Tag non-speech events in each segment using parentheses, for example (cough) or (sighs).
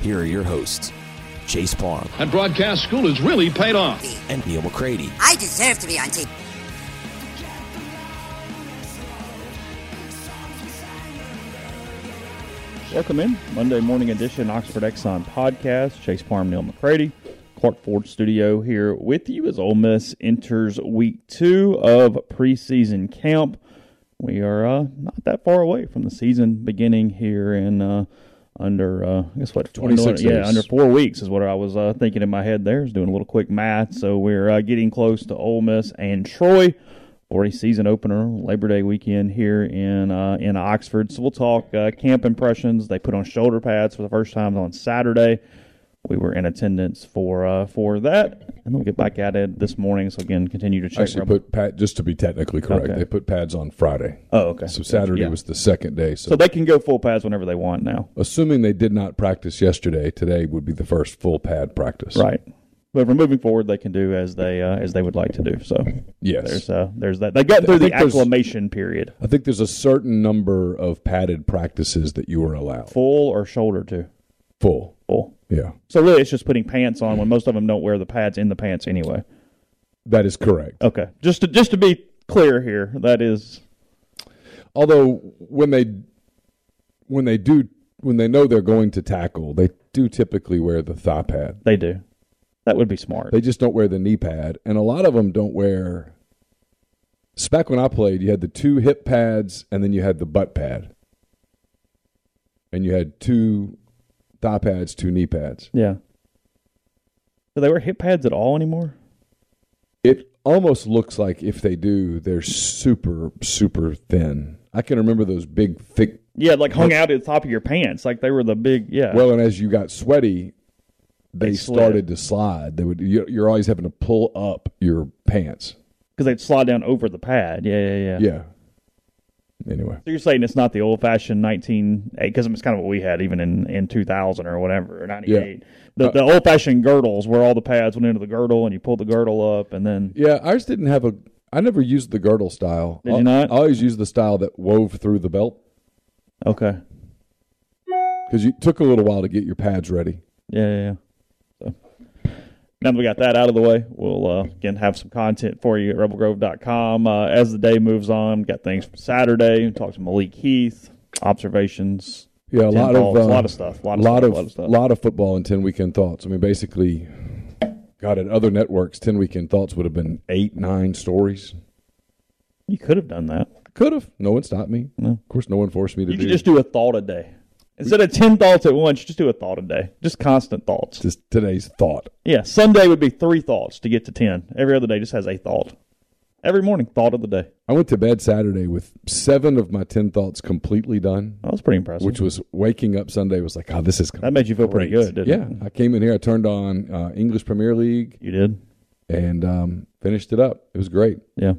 here are your hosts, Chase Parham And broadcast school has really paid off. and Neil McCready. I deserve to be on TV. Welcome in Monday morning edition Oxford Exxon podcast. Chase Parham, Neil McCready, Clark Ford Studio here with you as Ole Miss enters week two of preseason camp. We are uh, not that far away from the season beginning here in uh, under uh, I guess what 26 yeah under four weeks is what I was uh, thinking in my head. There is doing a little quick math. So we're uh, getting close to Ole Miss and Troy for a season opener Labor Day weekend here in uh, in Oxford. So we'll talk uh, camp impressions. They put on shoulder pads for the first time on Saturday. We were in attendance for uh, for that, and then we'll get back at it this morning. So again, continue to check. Actually, Rebel- put pad just to be technically correct. Okay. They put pads on Friday, oh, okay. so Saturday Yeah. was the second day. So, so they can go full pads whenever they want now. assuming they did not practice yesterday, today would be the first full pad practice. Right. But from moving forward, they can do as they uh, as they would like to do. So Yes. there's uh, there's that. They got through the acclimation period. I think there's a certain number of padded practices that you are allowed. Full or shoulder to. Full. Full. Yeah, So really, it's just putting pants on when most of them don't wear the pads in the pants anyway. that is correct. Okay, just to just to be clear here, that is Although when they when they do when they know they're going to tackle, they do typically wear the thigh pad. they do. That would be smart. They just don't wear the knee pad, and a lot of them don't wear. Back when I played, you had the two hip pads, and then you had the butt pad, and you had two thigh pads, two knee pads. yeah. Do they wear hip pads at all anymore? It almost looks like if they do, they're super super thin. I can remember those big thick. Yeah, like hung out at the top of your pants, like they were the big. Yeah. Well, and as you got sweaty, they, They started to slide. They would. you- You're always having to pull up your pants. because they'd slide down over the pad. Yeah, yeah, yeah. Yeah. Anyway. So you're saying it's not the old fashioned 19 because it's kind of what we had even in, in 2000 or whatever or 98. The, Uh, the old fashioned girdles where all the pads went into the girdle and you pulled the girdle up and then Yeah, ours didn't have a. I never used the girdle style. Did you I- not? I always used the style that wove through the belt okay, because you took a little while to get your pads ready. yeah, yeah. yeah. Now that we got that out of the way, we'll uh, again have some content for you at rebelgrove.com uh, as the day moves on. Got things from Saturday. Talked to Malik Heath, observations. Yeah, a lot balls, of uh, a lot of stuff, a lot of lot stuff, of a lot of stuff. lot of football and ten weekend thoughts. I mean, basically, God, at other networks, ten weekend thoughts would have been eight, nine stories. You could have done that. Could have. No one stopped me. No. Of course, no one forced me to You do. could just do a thought a day. Instead of 10 thoughts at once, just do a thought a day. Just constant thoughts. just today's thought. Yeah, Sunday would be three thoughts to get to 10. Every other day just has a thought. Every morning, thought of the day. I went to bed Saturday with seven of my ten thoughts completely done, That was pretty impressive. which was waking up Sunday was like, oh, this is that made you feel pretty good, didn't Yeah, it? I came in here. I turned on uh, English Premier League You did? and um, finished it up. It was great. Yeah.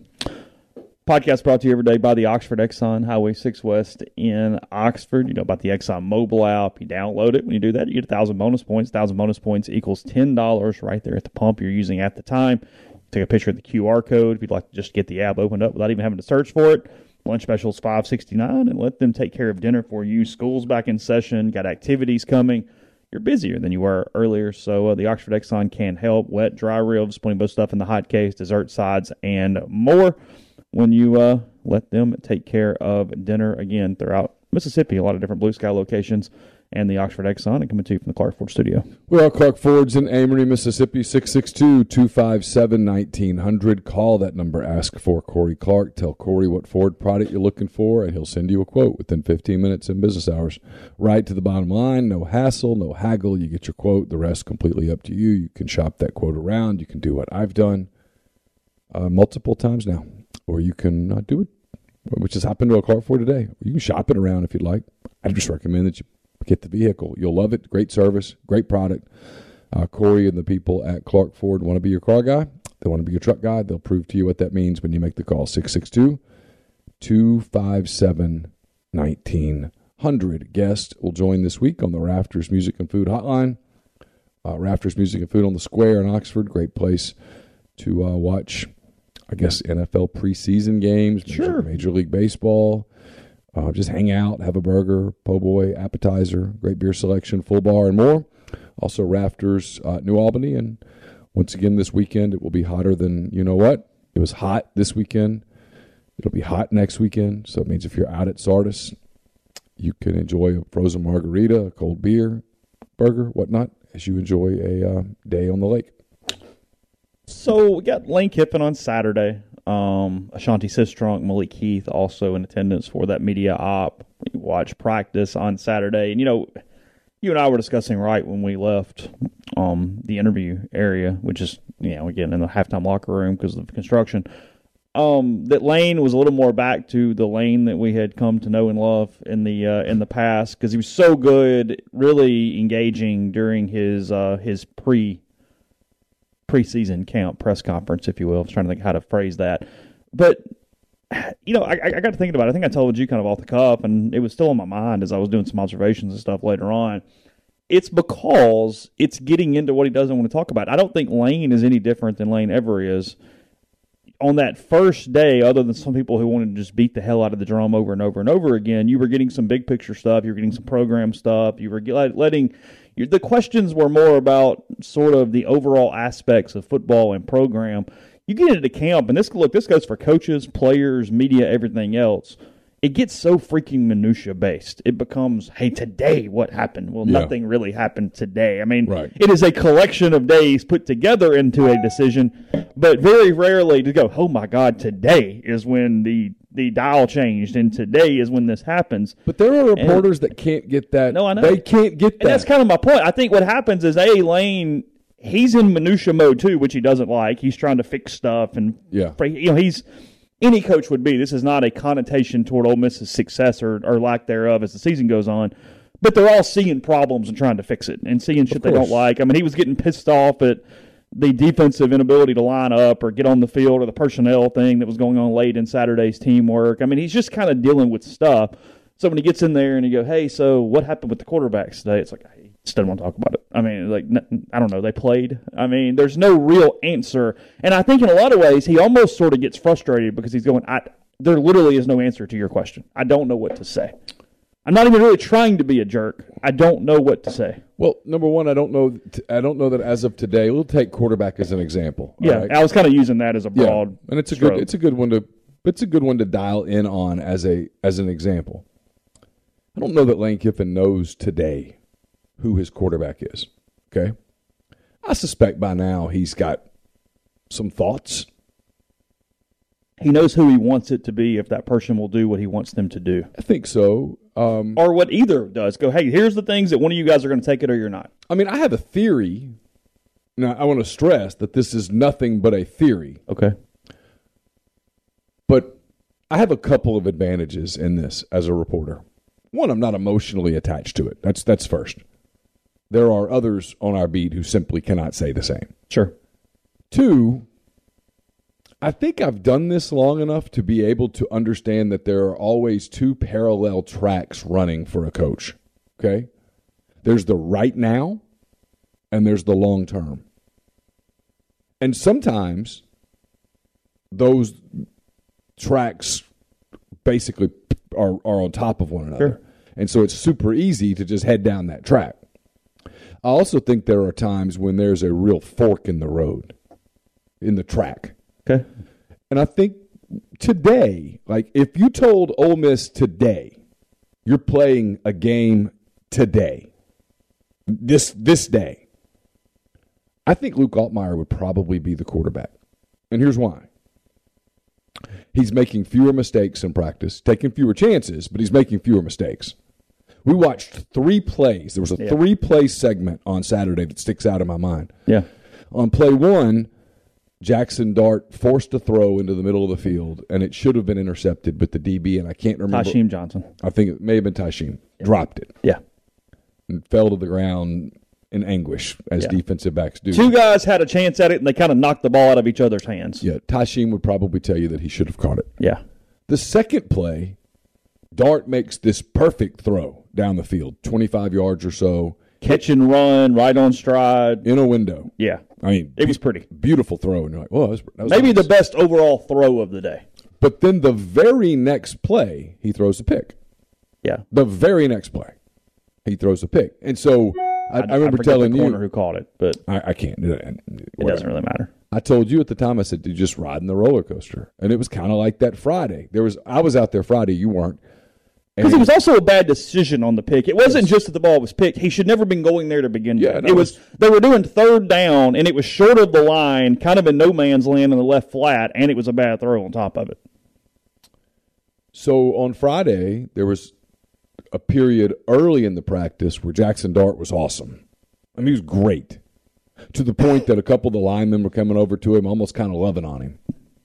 Podcast brought to you every day by the Oxford Exxon Highway 6 West in Oxford. You know about the Exxon mobile app. You download it. When you do that, you get a thousand bonus points. Thousand bonus points equals ten dollars right there at the pump you're using at the time. take a picture of the QR code if you'd like to just get the app opened up without even having to search for it. Lunch specials five sixty nine, and let them take care of dinner for you. School's back in session, got activities coming. You're busier than you were earlier, so uh, the Oxford Exxon can help. Wet, dry ribs, putting both stuff in the hot case, dessert sides, and more. When you uh, let them take care of dinner again throughout Mississippi, a lot of different blue sky locations and the Oxford Exxon, and coming to you from the Clark Ford studio. We are Clark Ford's in Amory, Mississippi, 662 257 1900. Call that number, ask for Corey Clark. Tell Corey what Ford product you're looking for, and he'll send you a quote within 15 minutes in business hours. Right to the bottom line, no hassle, no haggle. You get your quote, the rest completely up to you. You can shop that quote around. You can do what I've done uh, multiple times now, or you can uh, do it, which has happened to a Clark Ford today. You can shop it around if you'd like. I just recommend that you get the vehicle. You'll love it. Great service, great product. Uh, Corey and the people at Clark Ford want to be your car guy. They want to be your truck guy. They'll prove to you what that means when you make the call. 662 257 1900. Guest will join this week on the Rafters Music and Food Hotline. Uh, Rafters Music and Food on the Square in Oxford. Great place to uh, watch, I guess, NFL preseason games, Major, Sure. Major League Baseball. Uh, just hang out, have a burger, po' boy, appetizer, great beer selection, full bar, and more. Also, Rafters, uh, New Albany, and once again this weekend it will be hotter than you know what. It was hot this weekend. It'll be hot next weekend, so it means if you're out at Sardis, you can enjoy a frozen margarita, a cold beer, burger, whatnot, as you enjoy a uh, day on the lake. So we got Lane Kiffin on Saturday. Um, Ashanti Cistrunk, Malik Heath also in attendance for that media op. We watched practice on Saturday, and you know, you and I were discussing right when we left um, the interview area, which is you know again in the halftime locker room because of the construction. Um, that Lane was a little more back to the Lane that we had come to know and love in the uh, in the past because he was so good, really engaging during his uh, his pre preseason camp press conference, if you will. I was trying to think how to phrase that, but you know, I, I got to thinking about. it. I think I told you kind of off the cuff, and it was still on my mind as I was doing some observations and stuff later on. It's because it's getting into what he doesn't want to talk about. I don't think Lane is any different than Lane ever is. On that first day, other than some people who wanted to just beat the hell out of the drum over and over and over again, you were getting some big picture stuff. You were getting some program stuff. You were letting you- the questions were more about sort of the overall aspects of football and program. You get into camp, and this look, this goes for coaches, players, media, everything else. It gets so freaking minutia based. It becomes, hey, today what happened? Well, Yeah. nothing really happened today. I mean, Right. it is a collection of days put together into a decision, but very rarely to go, oh my God, today is when the the dial changed, and today is when this happens. But there are reporters that can't get that. No, I know. They can't get that. And that's kind of my point. I think what happens is A Lane, he's in minutia mode too, which he doesn't like. He's trying to fix stuff, and Yeah. you know, he's any coach would be. This is not a connotation toward Ole Miss's success or, or lack thereof as the season goes on. But they're all seeing problems and trying to fix it and seeing shit they don't like. I mean, he was getting pissed off at the defensive inability to line up or get on the field or the personnel thing that was going on late in Saturday's teamwork. I mean, he's just kind of dealing with stuff. So when he gets in there and you go, "Hey, so what happened with the quarterbacks today?" It's like just doesn't want to talk about it. I mean, like I don't know, they played. I mean, there's no real answer, and I think in a lot of ways he almost sort of gets frustrated because he's going, "I there literally is no answer to your question. I don't know what to say. I'm not even really trying to be a jerk. I don't know what to say." Well, number one, I don't know. I don't know that as of today. We'll take quarterback as an example. Yeah, right? I was kind of using that as a broad, yeah, and it's a stroke. good. It's a good one to. It's a good one to dial in on as a as an example. I don't know that Lane Kiffin knows today who his quarterback is. Okay, I suspect by now he's got some thoughts. he knows who he wants it to be if that person will do what he wants them to do, I think so. Um, or what either does. Go, hey, here's the things that one of you guys are going to take it or you're not. I mean, I have a theory. Now, I want to stress that this is nothing but a theory. Okay. But I have a couple of advantages in this as a reporter. One, I'm not emotionally attached to it. That's that's first. There are others on our beat who simply cannot say the same. Sure. Two, I think I've done this long enough to be able to understand that there are always two parallel tracks running for a coach. Okay? There's the right now and there's the long term. And sometimes those tracks basically are, are on top of one another. Sure. And so it's super easy to just head down that track. I also think there are times when there's a real fork in the road, in the track. Okay. And I think today, like if you told Ole Miss today, you're playing a game today, this this day, I think Luke Altmaier would probably be the quarterback. And here's why. He's making fewer mistakes in practice, taking fewer chances, but he's making fewer mistakes. We watched three plays. There was a Yeah. three play segment on Saturday that sticks out in my mind. Yeah. On play one, Jackson Dart forced a throw into the middle of the field, and it should have been intercepted, but the DB, and I can't remember. Tysheem Johnson. I think it may have been Tysheem, dropped it Yeah. and fell to the ground in anguish, as Yeah. defensive backs do. Two guys had a chance at it, and they kind of knocked the ball out of each other's hands. Yeah, Tysheem would probably tell you that he should have caught it. Yeah. The second play, Dart makes this perfect throw down the field, 25 yards or so, Catch and run, right on stride. in a window. Yeah. I mean, It was pretty. beautiful throw. And you're like, well, that was, that was Maybe nice. the best overall throw of the day. But then the very next play, he throws a pick. Yeah. The very next play, he throws a pick. And so I, I, remember forget telling the you, corner who caught it, but I, I can't. It it doesn't really matter. I told you at the time, I said, you're just riding the roller coaster. And it was kind of like that Friday. There was, I was out there Friday, you weren't. Because it was also a bad decision on the pick. It wasn't just that the ball was picked. He should never have been going there to begin Yeah, with. no, it was they were doing third down, and it was short of the line, kind of in no man's land in the left flat, and it was a bad throw on top of it. So on Friday, there was a period early in the practice where Jackson Dart was awesome. I mean, he was great to the point that a couple of the linemen were coming over to him, almost kind of loving on him.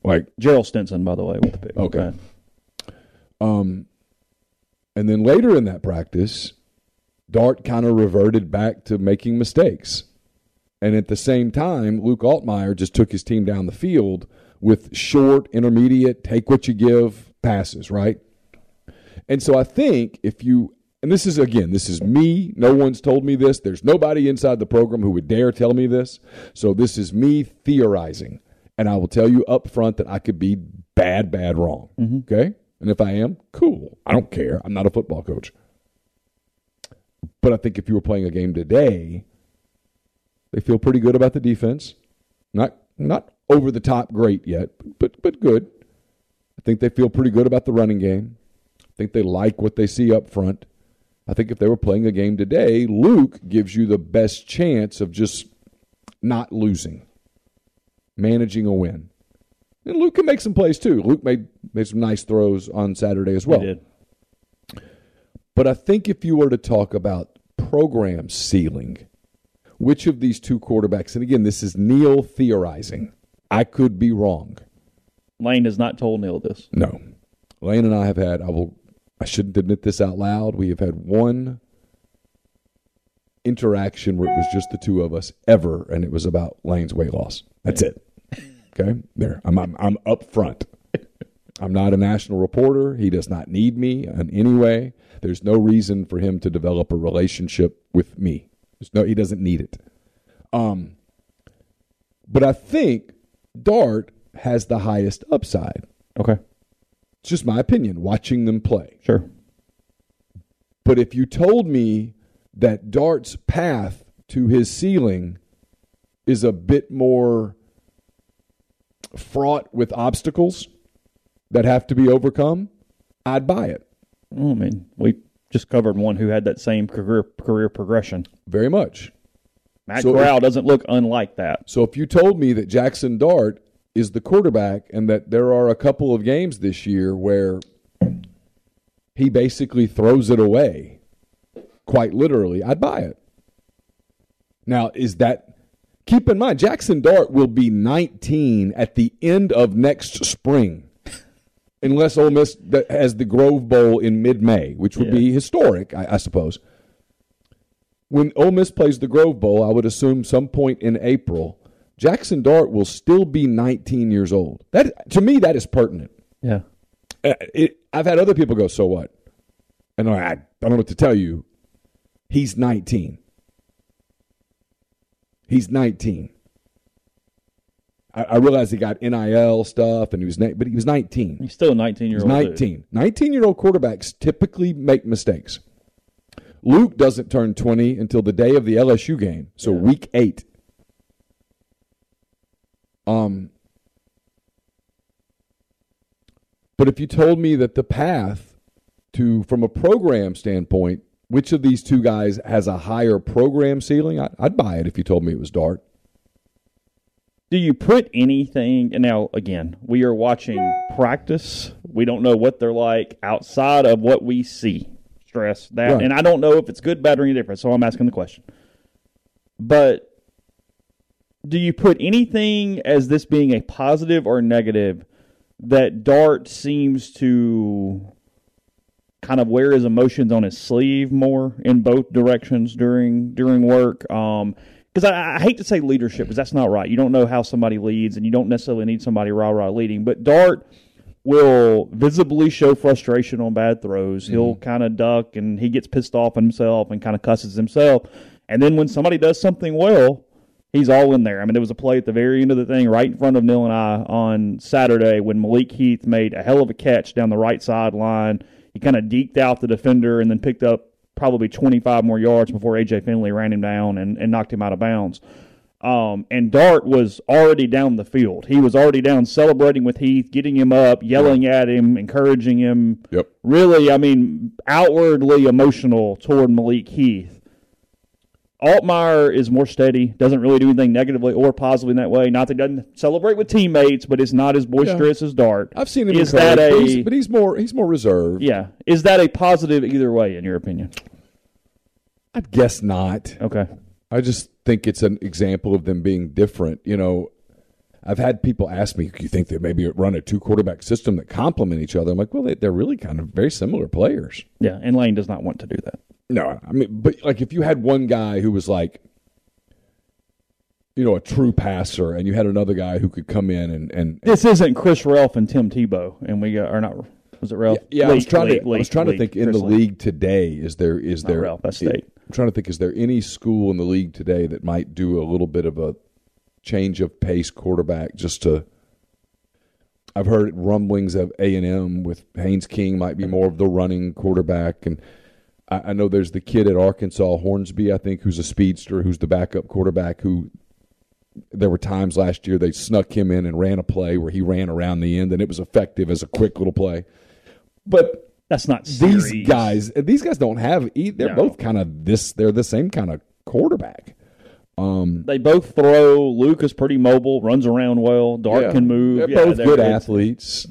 Like, Gerald Stinson, by the way, with the pick. Okay. um, and then later in that practice, Dart kind of reverted back to making mistakes. And at the same time, Luke Altmaier just took his team down the field with short, intermediate, take what you give passes, right? And so I think if you, and this is again, this is me. No one's told me this. There's nobody inside the program who would dare tell me this. So this is me theorizing. And I will tell you up front that I could be bad, bad wrong. Mm-hmm. Okay? And if I am, cool. I don't care. I'm not a football coach. But I think if you were playing a game today, they feel pretty good about the defense. Not not over the top great yet, but but good. I think they feel pretty good about the running game. I think they like what they see up front. I think if they were playing a game today, Luke gives you the best chance of just not losing, managing a win. And Luke can make some plays too. Luke made made some nice throws on Saturday as well. He did. But I think if you were to talk about program ceiling, which of these two quarterbacks, and again, this is Neil theorizing, I could be wrong. Lane has not told Neil this. No. Lane and I have had, I will, I shouldn't admit this out loud. We have had one interaction where it was just the two of us ever, and it was about Lane's weight loss. That's it. Okay? There. I'm, I'm, I'm up front. I'm not a national reporter. He does not need me in any way. There's no reason for him to develop a relationship with me. There's no, he doesn't need it. Um, but I think Dart has the highest upside. Okay. It's just my opinion, watching them play. Sure. But if you told me that Dart's path to his ceiling is a bit more fraught with obstacles that have to be overcome, I'd buy it I mean, we just covered one who had that same career career progression. very much. Matt So Corral doesn't look unlike that. So if you told me that Jackson Dart is the quarterback and that there are a couple of games this year where he basically throws it away, quite literally, I'd buy it. Now, is that keep in mind Jackson Dart will be 19 at the end of next spring. Unless Ole Miss has the Grove Bowl in mid-May, which would be historic, I, I suppose when Ole Miss plays the Grove Bowl, I would assume some point in April, Jackson Dart will still be 19 years old. That to me, that is pertinent. Yeah. Uh, it, I've had other people go, "So what?" And I, I don't know what to tell you. He's 19. He's 19. I, I realize he got NIL stuff, and he was, but he was 19. He's still a 19 year old. 19. 19 year old quarterbacks typically make mistakes. Luke doesn't turn 20 until the day of the LSU game, so Yeah. week eight. Um, but if you told me that the path to, from a program standpoint, which of these two guys has a higher program ceiling, I, I'd buy it if you told me it was Dart. Do you put anything? And now, again, we are watching practice. We don't know what they're like outside of what we see. Stress that, Right. and I don't know if it's good, bad, or any different. So I'm asking the question. But do you put anything as this being a positive or negative that Dart seems to kind of wear his emotions on his sleeve more in both directions during during work? Um, because I, I hate to say leadership because that's not right. You don't know how somebody leads, and you don't necessarily need somebody rah rah leading. But Dart will visibly show frustration on bad throws. Mm-hmm. He'll kind of duck and he gets pissed off himself and kind of cusses himself. And then when somebody does something well, he's all in there. I mean, there was a play at the very end of the thing, right in front of Neil and I on Saturday when Malik Heath made a hell of a catch down the right sideline. He kind of deked out the defender and then picked up probably 25 more yards before AJ Finley ran him down and, and knocked him out of bounds. Um, and Dart was already down the field. He was already down celebrating with Heath, getting him up, yelling at him, encouraging him. Yep. Really, I mean, outwardly emotional toward Malik Heath. Altmaier is more steady, doesn't really do anything negatively or positively in that way. Not that he doesn't celebrate with teammates, but it's not as boisterous as Dart. I've seen him Is that but, a he's, but he's more he's more reserved. yeah? Is that a positive either way in your opinion? I guess not. Okay. I just think it's an example of them being different. You know, I've had people ask me, "Do you think they maybe run a two quarterback system that complement each other?" I'm like, "Well, they, they're really kind of very similar players." Yeah, and Lane does not want to do that. No, I mean, but like if you had one guy who was like, you know, a true passer, and you had another guy who could come in and and This isn't Chris Ralph and Tim Tebow, and we uh, got or not. Was it Ralph? yeah, I was trying Leak, to I was trying to think in Chris the league today is there is Not there Ralph, that's State. I'm trying to think is there any school in the league today that might do a little bit of a change of pace quarterback just to I've heard rumblings of A and M with Haynes King might be more of the running quarterback, and I, I know there's the kid at Arkansas Hornsby, I think, who's a speedster, who's the backup quarterback. Who there were times last year they snuck him in and ran a play where he ran around the end, and it was effective as a quick little play. But That's not these series. guys, these guys don't have. They're No. both kind of this. They're the same kind of quarterback. Um, They both throw. Luke is pretty mobile, runs around well. Dart yeah. can move. They're Yeah, both they're- good athletes.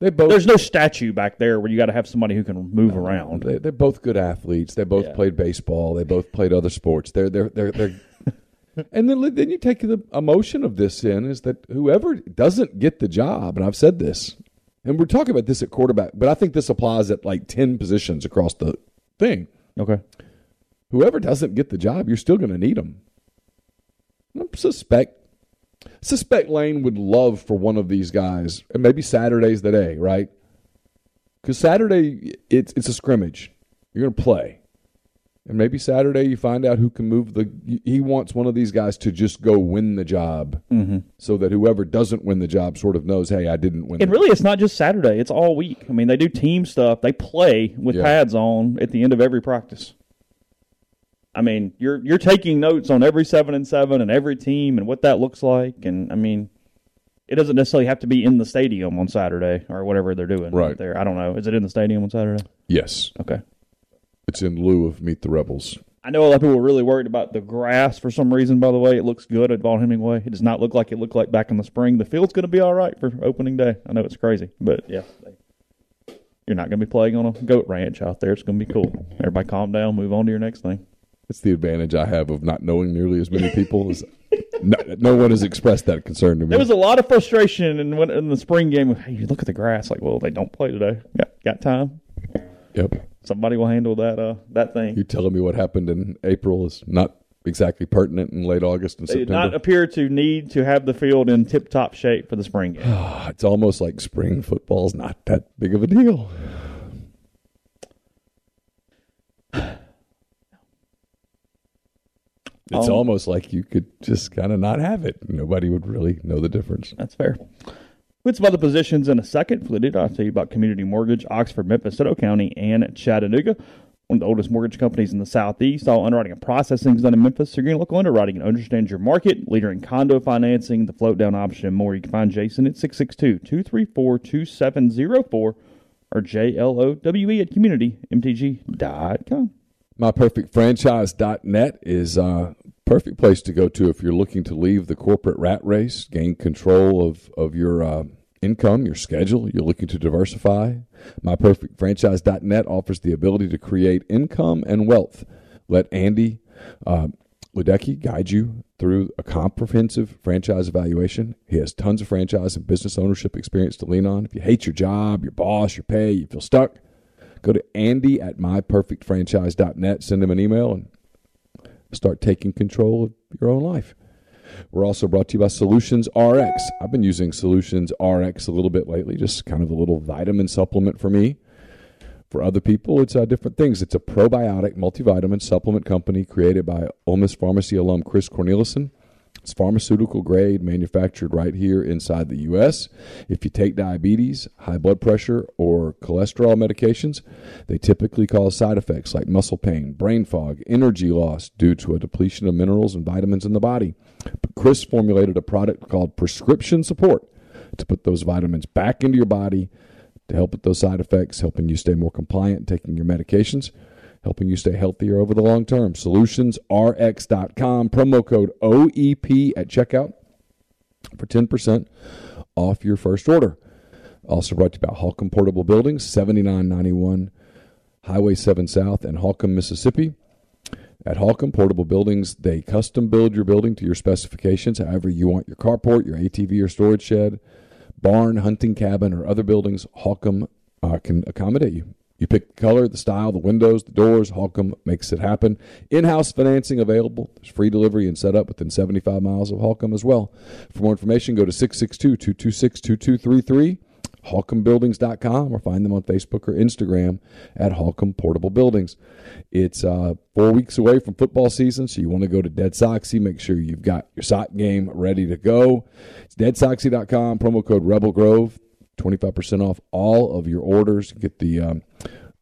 They both. There's no statue back there where you got to have somebody who can move around. They, they're both good athletes. They both Yeah. played baseball. They both played other sports. They're they're they're. they're (laughs) and then then you take the emotion of this in is that whoever doesn't get the job, and I've said this, and we're talking about this at quarterback, but I think this applies at like ten positions across the thing. Okay. Whoever doesn't get the job, you're still going to need them. I suspect suspect Lane would love for one of these guys, and maybe Saturday's the day, right? Because Saturday it's it's a scrimmage. You're going to play, and maybe Saturday you find out who can move the. He wants one of these guys to just go win the job, Mm-hmm. so that whoever doesn't win the job sort of knows, hey, I didn't win. And really, it's not just Saturday; it's all week. I mean, they do team stuff. They play with Yeah. pads on at the end of every practice. I mean, you're you're taking notes on every seven and seven and every team and what that looks like. And I mean, it doesn't necessarily have to be in the stadium on Saturday or whatever they're doing Right. there. I don't know. Is it in the stadium on Saturday? yes, Okay. it's in lieu of Meet the Rebels. I know a lot of people were really worried about the grass for some reason. By the way, it looks good at Vaught Hemingway. It does not look like it looked like back in the spring. The field's going to be all right for opening day. I know it's crazy, but yeah, you're not going to be playing on a goat ranch out there. It's going to be cool. Everybody, calm down. Move on to your next thing. It's the advantage I have of not knowing nearly as many people. As, no, no one has expressed that concern to me. There was a lot of frustration in in the spring game. Hey, you look at the grass. Like, well, they don't play today. Got got time. yep. Somebody will handle that. Uh, that thing. You telling me what happened in April is not exactly pertinent in late August and They did September. not appear to need to have the field in tip top shape for the spring game. (sighs) it's almost like spring football's not that big of a deal. It's Um, almost like you could just kind of not have it. Nobody would really know the difference. That's fair. With some other positions in a second, Fluted, I'll tell you about Community Mortgage, Oxford, Memphis, Stone County, and Chattanooga. One of the oldest mortgage companies in the Southeast. All underwriting and processing is done in Memphis. So you're going to look underwriting and understand your market. Leader in condo financing, the float down option, and more. You can find Jason at 662 234 2704 or JLOWE at communitymtg.com. MyPerfectFranchise.net is a perfect place to go to if you're looking to leave the corporate rat race, gain control of, of your uh, income, your schedule. You're looking to diversify. MyPerfectFranchise.net offers the ability to create income and wealth. Let Andy uh, guide you through a comprehensive franchise evaluation. He has tons of franchise and business ownership experience to lean on. If you hate your job, your boss, your pay, you feel stuck, go to Andy at myperfectfranchise.net, send him an email, and start taking control of your own life. We're also brought to you by Solutions RX. I've been using Solutions RX a little bit lately, just kind of a little vitamin supplement for me. For other people, it's uh, different things. It's a probiotic multivitamin supplement company created by Ole Miss Pharmacy alum Chris Cornelison. It's pharmaceutical grade, manufactured right here inside the U.S. If you take diabetes, high blood pressure, or cholesterol medications, they typically cause side effects like muscle pain, brain fog, energy loss due to a depletion of minerals and vitamins in the body. But Chris formulated a product called Prescription Support to put those vitamins back into your body to help with those side effects, helping you stay more compliant taking your medications, helping you stay healthier over the long term. SolutionsRx.com, promo code OEP at checkout for 10% off your first order. Also brought to you by Holcomb Portable Buildings, 7991 Highway 7 South in Holcomb, Mississippi. At Holcomb Portable Buildings, they custom build your building to your specifications, however you want your carport, your ATV or storage shed, barn, hunting cabin, or other buildings, Holcomb uh, can accommodate you. You pick the color, the style, the windows, the doors. Holcomb makes it happen. In-house financing available. There's free delivery and setup within 75 miles of Holcomb as well. For more information, go to 662-226-2233, holcombbuildings.com, or find them on Facebook or Instagram at Holcomb Portable Buildings. It's uh, four weeks away from football season, so you want to go to Dead Soxy. Make sure you've got your sock game ready to go. It's deadsoxy.com, promo code Rebel Grove. 25% off all of your orders. Get the um,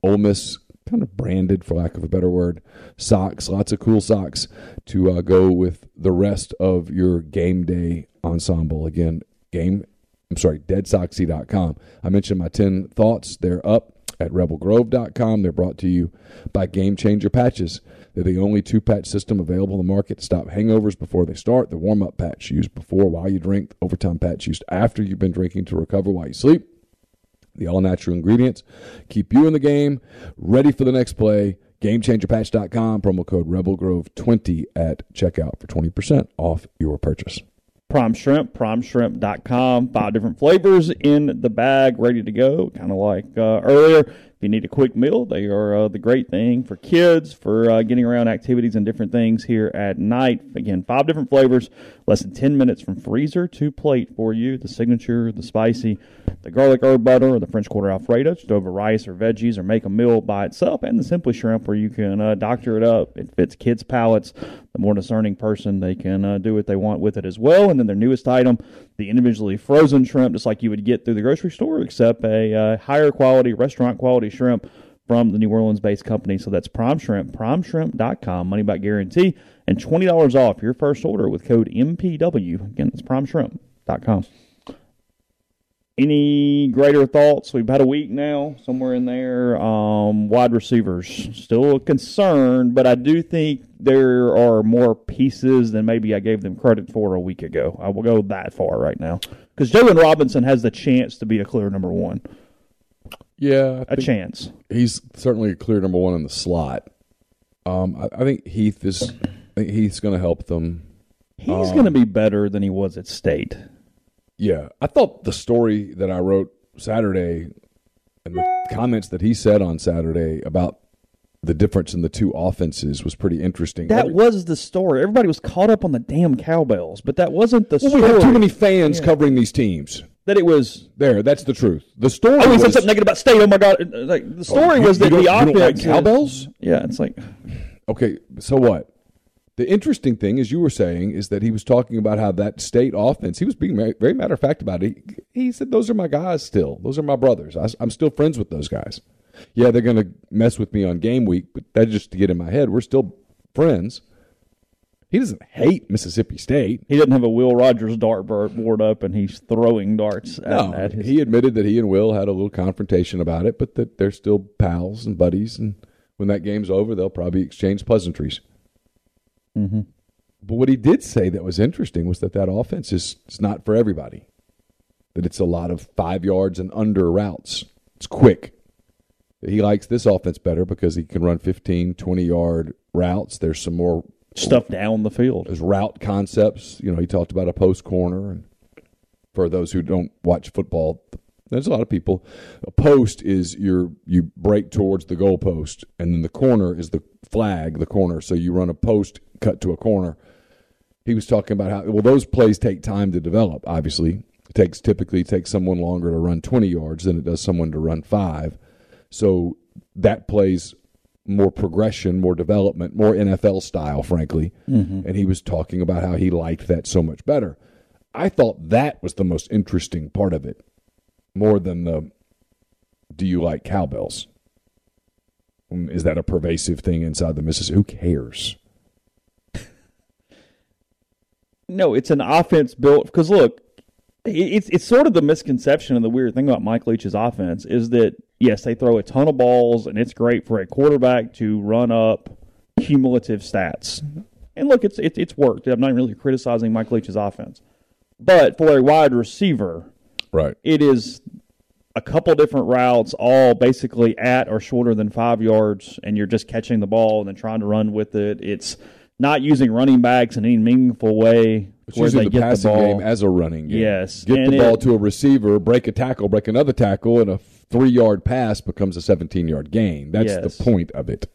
Ole Miss kind of branded, for lack of a better word, socks. Lots of cool socks to uh, go with the rest of your game day ensemble. Again, game, I'm sorry, deadsoxy.com. I mentioned my 10 thoughts. They're up at rebelgrove.com. They're brought to you by Game Changer Patches. They're the only two patch system available in the market to stop hangovers before they start. The warm up patch used before while you drink, the overtime patch used after you've been drinking to recover while you sleep. The all natural ingredients keep you in the game, ready for the next play. GameChangerPatch.com, promo code RebelGrove20 at checkout for 20% off your purchase. Prime Shrimp, primeshrimp.com. Five different flavors in the bag, ready to go. Kind of like uh, earlier. If you need a quick meal, they are uh, the great thing for kids, for uh, getting around activities and different things here at night. Again, five different flavors, less than 10 minutes from freezer to plate for you. The signature, the spicy, the garlic herb butter, or the French Quarter Alfredo, just over rice or veggies, or make a meal by itself, and the Simply Shrimp, where you can uh, doctor it up. It fits kids' palates. The more discerning person, they can uh, do what they want with it as well. And then their newest item, the individually frozen shrimp, just like you would get through the grocery store, except a uh, higher quality, restaurant quality shrimp from the New Orleans based company. So that's Prime Shrimp, primeshrimp.com, money back guarantee, and $20 off your first order with code MPW. Again, that's primeshrimp.com. Any greater thoughts? We've had a week now, somewhere in there. Um, wide receivers, still a concern, but I do think there are more pieces than maybe I gave them credit for a week ago. I will go that far right now. Because Jaylon Robinson has the chance to be a clear number one. Yeah, I A chance. he's certainly a clear number one in the slot. Um, I, I think Heath is. I think Heath's going to help them. He's Um, going to be better than he was at State. Yeah, I thought the story that I wrote Saturday and the comments that he said on Saturday about the difference in the two offenses was pretty interesting. That Every- was the story. Everybody was caught up on the damn cowbells, but that wasn't the well, story. we have too many fans covering these teams. that it was. There, that's the truth. The story. Oh, he was, said something negative about State. Oh my God! Like the oh, story you- was that the don't like cowbells? Yeah, it's like Okay, so what? The interesting thing, as you were saying, is that he was talking about how that state offense. He was being very, very matter of fact about it. He, he said, "Those are my guys. Still, those are my brothers. I, I'm still friends with those guys. Yeah, they're going to mess with me on game week, but that's just to get in my head. We're still friends." He doesn't hate Mississippi State. He doesn't have a Will Rogers dartboard up and he's throwing darts at, No, at his. he admitted that he and Will had a little confrontation about it, but that they're still pals and buddies. And when that game's over, they'll probably exchange pleasantries. Mm-hmm. But what he did say that was interesting was that that offense is it's not for everybody. That it's a lot of five yards and under routes. It's quick. He likes this offense better because he can run 15, 20 yard routes. There's some more stuff down the field. there's route concepts. You know, he talked about a post corner, and for those who don't watch football, there's a lot of people. A post is your you break towards the goalpost, and then the corner is the flag, the corner. So you run a post cut to a corner. He was talking about how well those plays take time to develop. Obviously, it takes typically takes someone longer to run 20 yards than it does someone to run five. So that plays more progression, more development, more NFL style, frankly. And he was talking about how he liked that so much better. I thought that was the most interesting part of it, more than the do you like cowbells? Mm, Is that a pervasive thing inside the Mississippi? Who cares? No, it's an offense built because look, it's it's sort of the misconception and the weird thing about Mike Leach's offense is that yes, they throw a ton of balls and it's great for a quarterback to run up cumulative stats. And look, it's it's it's worked. I'm not really criticizing Mike Leach's offense, but for a wide receiver, Right. it is a couple different routes, all basically at or shorter than five yards, and you're just catching the ball and then trying to run with it. It's not using running backs in any meaningful way It's where using they the get the passing ball. game as a running game. Yes, Get and the ball it- to a receiver, break a tackle, break another tackle, and a three yard pass becomes a 17 yard gain. That's Yes. the point of it.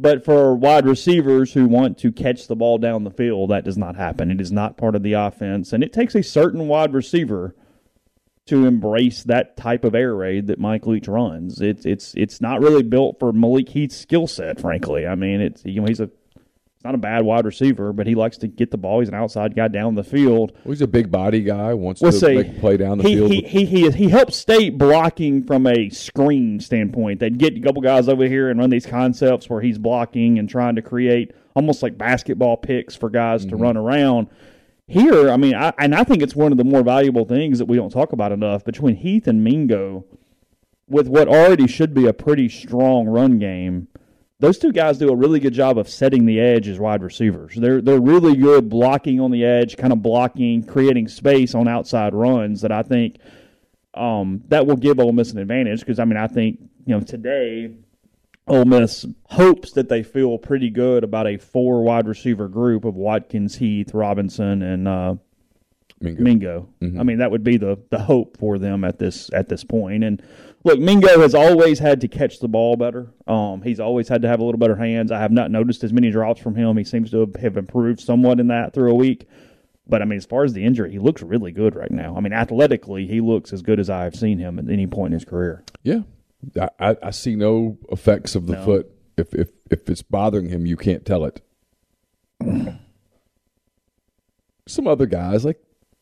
But for wide receivers who want to catch the ball down the field, that does not happen. It is not part of the offense, and it takes a certain wide receiver to embrace that type of air raid that Mike Leach runs. It's it's it's not really built for Malik Heath's skill set, frankly. I mean, it's you know he's a he's not a bad wide receiver, but he likes to get the ball. He's an outside guy down the field. Well, he's a big body guy, wants Let's to say make play down the he, field. He, he, he, he helps state blocking from a screen standpoint. They'd get a couple guys over here and run these concepts where he's blocking and trying to create almost like basketball picks for guys Mm-hmm. to run around. Here, I mean, I, and I think it's one of the more valuable things that we don't talk about enough between Heath and Mingo, with what already should be a pretty strong run game. Those two guys do a really good job of setting the edge as wide receivers. They're they're really good blocking on the edge, kind of blocking, creating space on outside runs that I think um, that will give Ole Miss an advantage because I mean I think you know today Ole Miss hopes that they feel pretty good about a four wide receiver group of Watkins, Heath, Robinson, and uh, Mingo. Mingo. I mean, that would be the the hope for them at this at this. And look, Mingo has always had to catch the ball better. Um, he's always had to have a little better hands. I have not noticed as many drops from him. He seems to have improved somewhat in that through a week. But I mean, as far as the injury, he looks really good right now. I mean, athletically, he looks as good as I have seen him at any point in his career. Yeah, I, I, see no effects of the No. foot. If if if it's bothering him, you can't tell it. (clears throat) some other guys like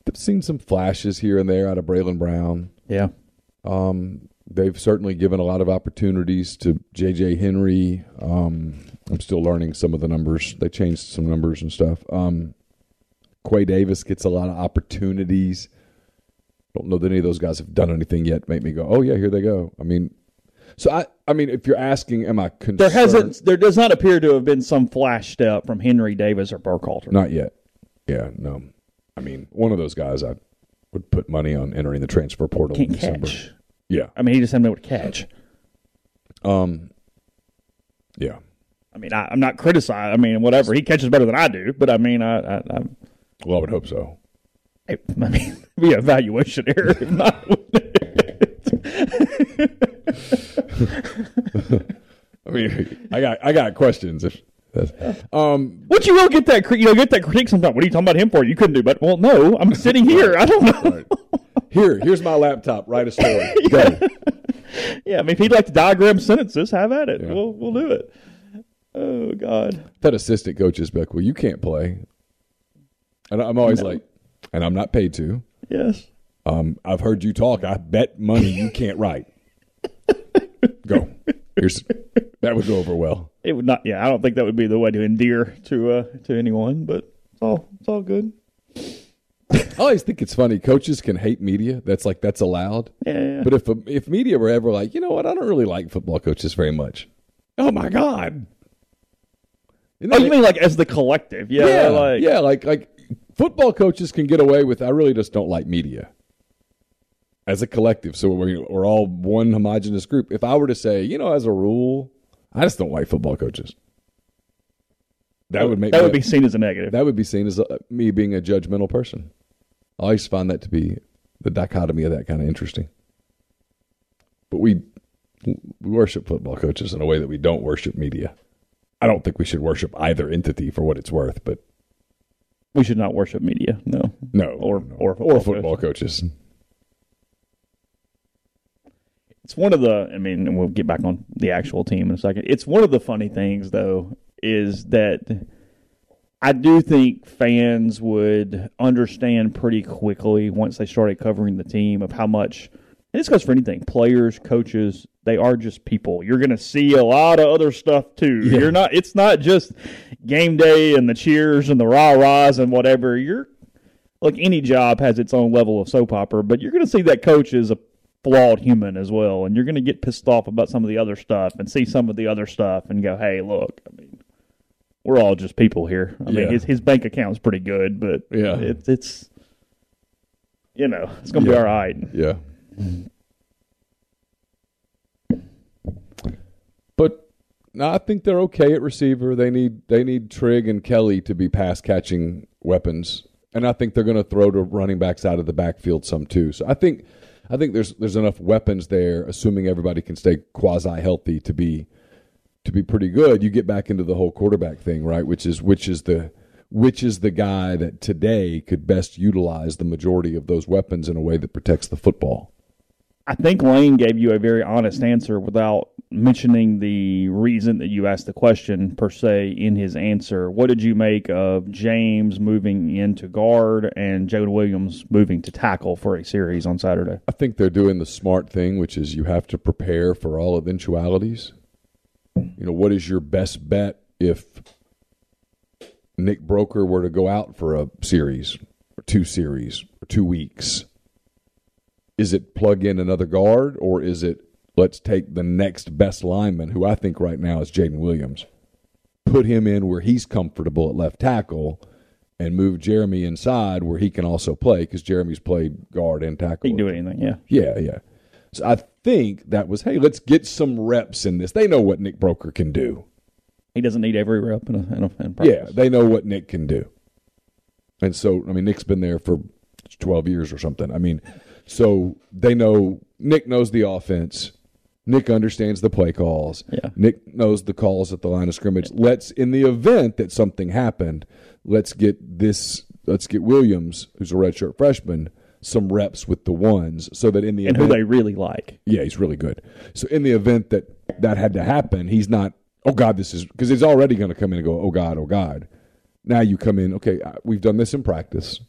I've seen some flashes here and there out of Braylon Brown. Yeah. Um, they've certainly given a lot of opportunities to J.J. Henry. Um, I'm still learning some of the numbers. They changed some numbers and stuff. Um, Qua Davis gets a lot of opportunities. Don't know that any of those guys have done anything yet. Make me go, oh yeah, here they go. I mean, so I, I mean, if you're asking, am I concerned? There hasn't. There does not appear to have been some flash step from Henry Davis or Burkhalter. Not yet. Yeah, no. I mean, one of those guys I would put money on entering the transfer portal in Can't December. catch. Yeah. I mean, he just hasn't been able to catch. Um. Yeah. I mean, I, I'm not criticizing. I mean, whatever. He catches better than I do, but I mean, I, I, I, Well, I would hope so. I mean, (laughs) be a valuation error. If (laughs) not, (laughs) I mean, I got I got questions. If um, but you will get that, you know, get that critique sometimes. What are you talking about him for? You couldn't do, but well, no, I'm sitting here. I don't know. Here, here's my laptop. Write a story. (laughs) Go. Yeah, I mean, if he'd like to diagram sentences, have at it. We'll we'll do it. Oh God. I've assistant coaches be like, "Well, you can't play," and I'm always No. like, "And I'm not paid to." Yes. Um, I've heard you talk. I bet money you can't write. go. Here's that would go over well. It would not. Yeah, I don't think that would be the way to endear to uh to anyone. But it's all it's all good. I always think it's funny. Coaches can hate media. That's like that's allowed. Yeah. yeah. But if if media were ever like, you know what, I don't really like football coaches very much. Oh my god. Isn't oh, you mean like as the collective? Yeah. yeah, Like yeah, like like football coaches can get away with. I really just don't like media as a collective. So we're, we're all one homogenous group. If I were to say, you know, as a rule, I just don't like football coaches. That would make that would be seen as a negative. that would be seen as a, me being a judgmental person. I always find that to be the dichotomy of that kind of interesting. But we we worship football coaches in a way that we don't worship media. I don't think we should worship either entity for what it's worth, but we should not worship media. No. no, Or- no. or or football football coaches. It's one of the. I mean, and we'll get back on the actual team in a second. It's one of the funny things, though, is that I do think fans would understand pretty quickly once they started covering the team of how much. And this goes for anything: players, coaches. They are just people. You're going to see a lot of other stuff too. You're not. It's not just game day and the cheers and the rah rahs and whatever. You're look, any job has its own level of soap opera, but you're going to see that coach is a flawed human as well, and you're going to get pissed off about some of the other stuff and see some of the other stuff and go, "Hey, look, I mean, we're all just people here. I Yeah. mean, his his bank account's pretty good, but Yeah. it's it's you know, it's going to be all right." Yeah. But no, I think they're okay at receiver. They need they need Trigg and Kelly to be pass catching weapons, and I think they're going to throw to running backs out of the backfield some too. So I think I think there's there's enough weapons there, assuming everybody can stay quasi healthy to be to be pretty good. You get back into the whole quarterback thing, right? Which is which is the which is the guy that today could best utilize the majority of those weapons in a way that protects the football. I think Lane gave you a very honest answer without mentioning the reason that you asked the question per se in his answer. What did you make of James moving into guard and Joe Williams moving to tackle for a series on Saturday? I think they're doing the smart thing, which is you have to prepare for all eventualities. You know, what is your best bet if Nick Broeker were to go out for a series or two series or two weeks? Is it plug in another guard or is it let's take the next best lineman, who I think right now is Jaden Williams, put him in where he's comfortable at left tackle and move Jeremy inside where he can also play because Jeremy's played guard and tackle. He can do anything, yeah. Yeah, yeah. So I think that was, hey, let's get some reps in this. They know what Nick Broeker can do. He doesn't need every rep in a, in a in Yeah, they know what Nick can do. And so, I mean, Nick's been there for 12 years or something. I mean, so they know Nick knows the offense. Nick understands the play calls. Yeah. Nick knows the calls at the line of scrimmage. Let's, in the event that something happened, let's get this, let's get Williams, who's a redshirt freshman, some reps with the ones so that in the and who they really like. yeah, he's really good. So in the event that that had to happen, he's not. Oh God, this is because he's already going to come in and go. Oh God, oh God. Now you come in. Okay, uh, we've done this in practice.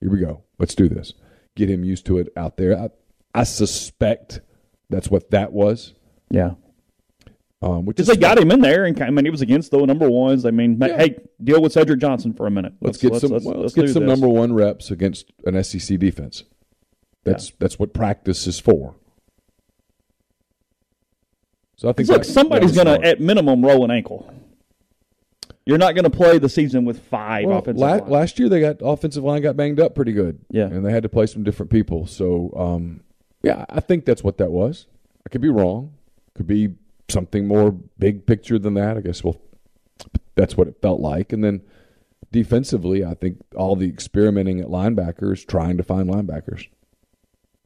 Here we go. Let's do this. Get him used to it out there. I, I suspect that's what that was. Yeah. Um, which Because is they got him in there, and I mean, he was against the number ones. I mean, Yeah. hey, deal with Cedric Johnson for a minute. Let's, get some. well, let's, get some this. number one reps against an SEC defense. That's that's what practice is for. So I think Look, that- somebody's going to, at minimum, roll an ankle. You're not going to play the season with five Well, offensive la- last year they got offensive line got banged up pretty good. Yeah. and they had to play some different people. So, um, yeah, I think that's what that was. I could be wrong. Could be something more big picture than that. I guess. Well, that's what it felt like. And then defensively, I think all the experimenting at linebackers, trying to find linebackers.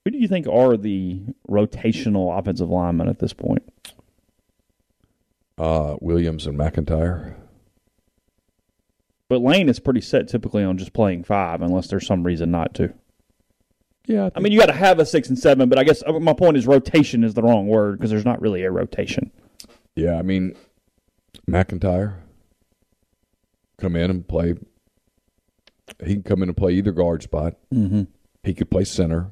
Who do you think are the rotational offensive linemen at this point? Uh, Williams and McIntyre. But Lane is pretty set typically on just playing five, unless there's some reason not to. Yeah, I mean, you got to have a six and seven, but I guess uh, my point is rotation is the wrong word because there's not really a rotation. Yeah, I mean, McIntyre come in and play. He can come in and play either guard spot. Mm-hmm. He could play center.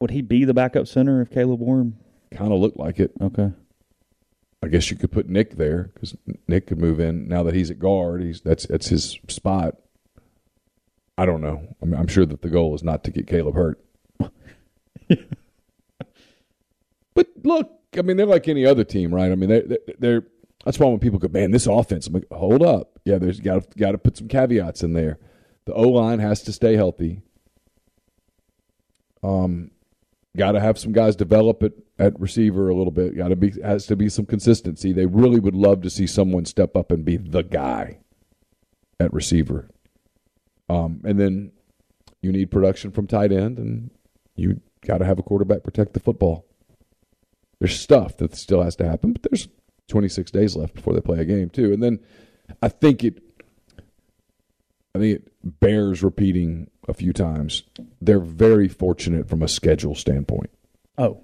Would he be the backup center if Caleb Warren? Kind of looked like it. Okay. I guess you could put Nick there because Nick could move in now that he's at guard. He's that's that's his spot. I don't know. I mean, I'm sure that the goal is not to get Caleb hurt. (laughs) but look, I mean, they're like any other team, right? I mean, they they're that's why when people go, man, this offense, I'm like, hold up, yeah, there's got got to put some caveats in there. The O line has to stay healthy. Um, got to have some guys develop at, at receiver a little bit. Got to be has to be some consistency. They really would love to see someone step up and be the guy at receiver. Um, and then you need production from tight end, and you got to have a quarterback protect the football. There's stuff that still has to happen, but there's 26 days left before they play a game too. And then I think it, I think it bears repeating a few times. They're very fortunate from a schedule standpoint. Oh,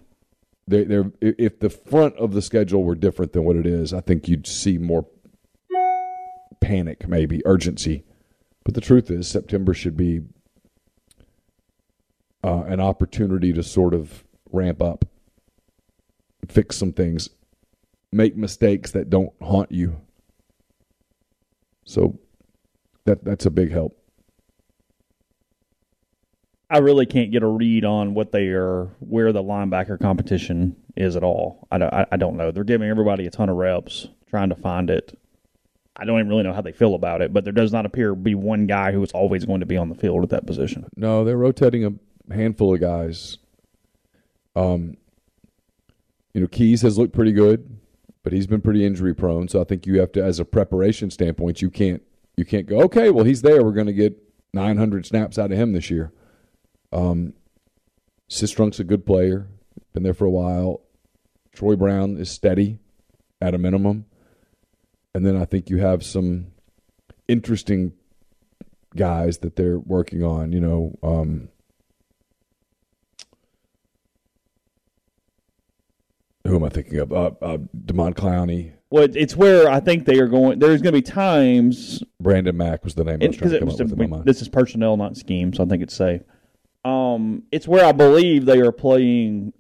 they, they're if the front of the schedule were different than what it is, I think you'd see more panic, maybe urgency. But the truth is, September should be uh, an opportunity to sort of ramp up, fix some things, make mistakes that don't haunt you. So that that's a big help. I really can't get a read on what they are, where the linebacker competition is at all. I don't, I, I don't know. They're giving everybody a ton of reps, trying to find it. I don't even really know how they feel about it, but there does not appear to be one guy who is always going to be on the field at that position. No, they're rotating a handful of guys. Um, you know, Keys has looked pretty good, but he's been pretty injury prone. So I think you have to, as a preparation standpoint, you can't you can't go, okay, well he's there. We're going to get 900 snaps out of him this year. Um, Cistrunk's a good player, been there for a while. Troy Brown is steady at a minimum. And then I think you have some interesting guys that they're working on. You know, um, who am I thinking of? Uh, uh, Demond Clowney. Well, it's where I think they are going. There's going to be times. Brandon Mack was the name I was trying to come up with in my mind. This is personnel, not scheme, so I think it's safe. Um, it's where I believe they are playing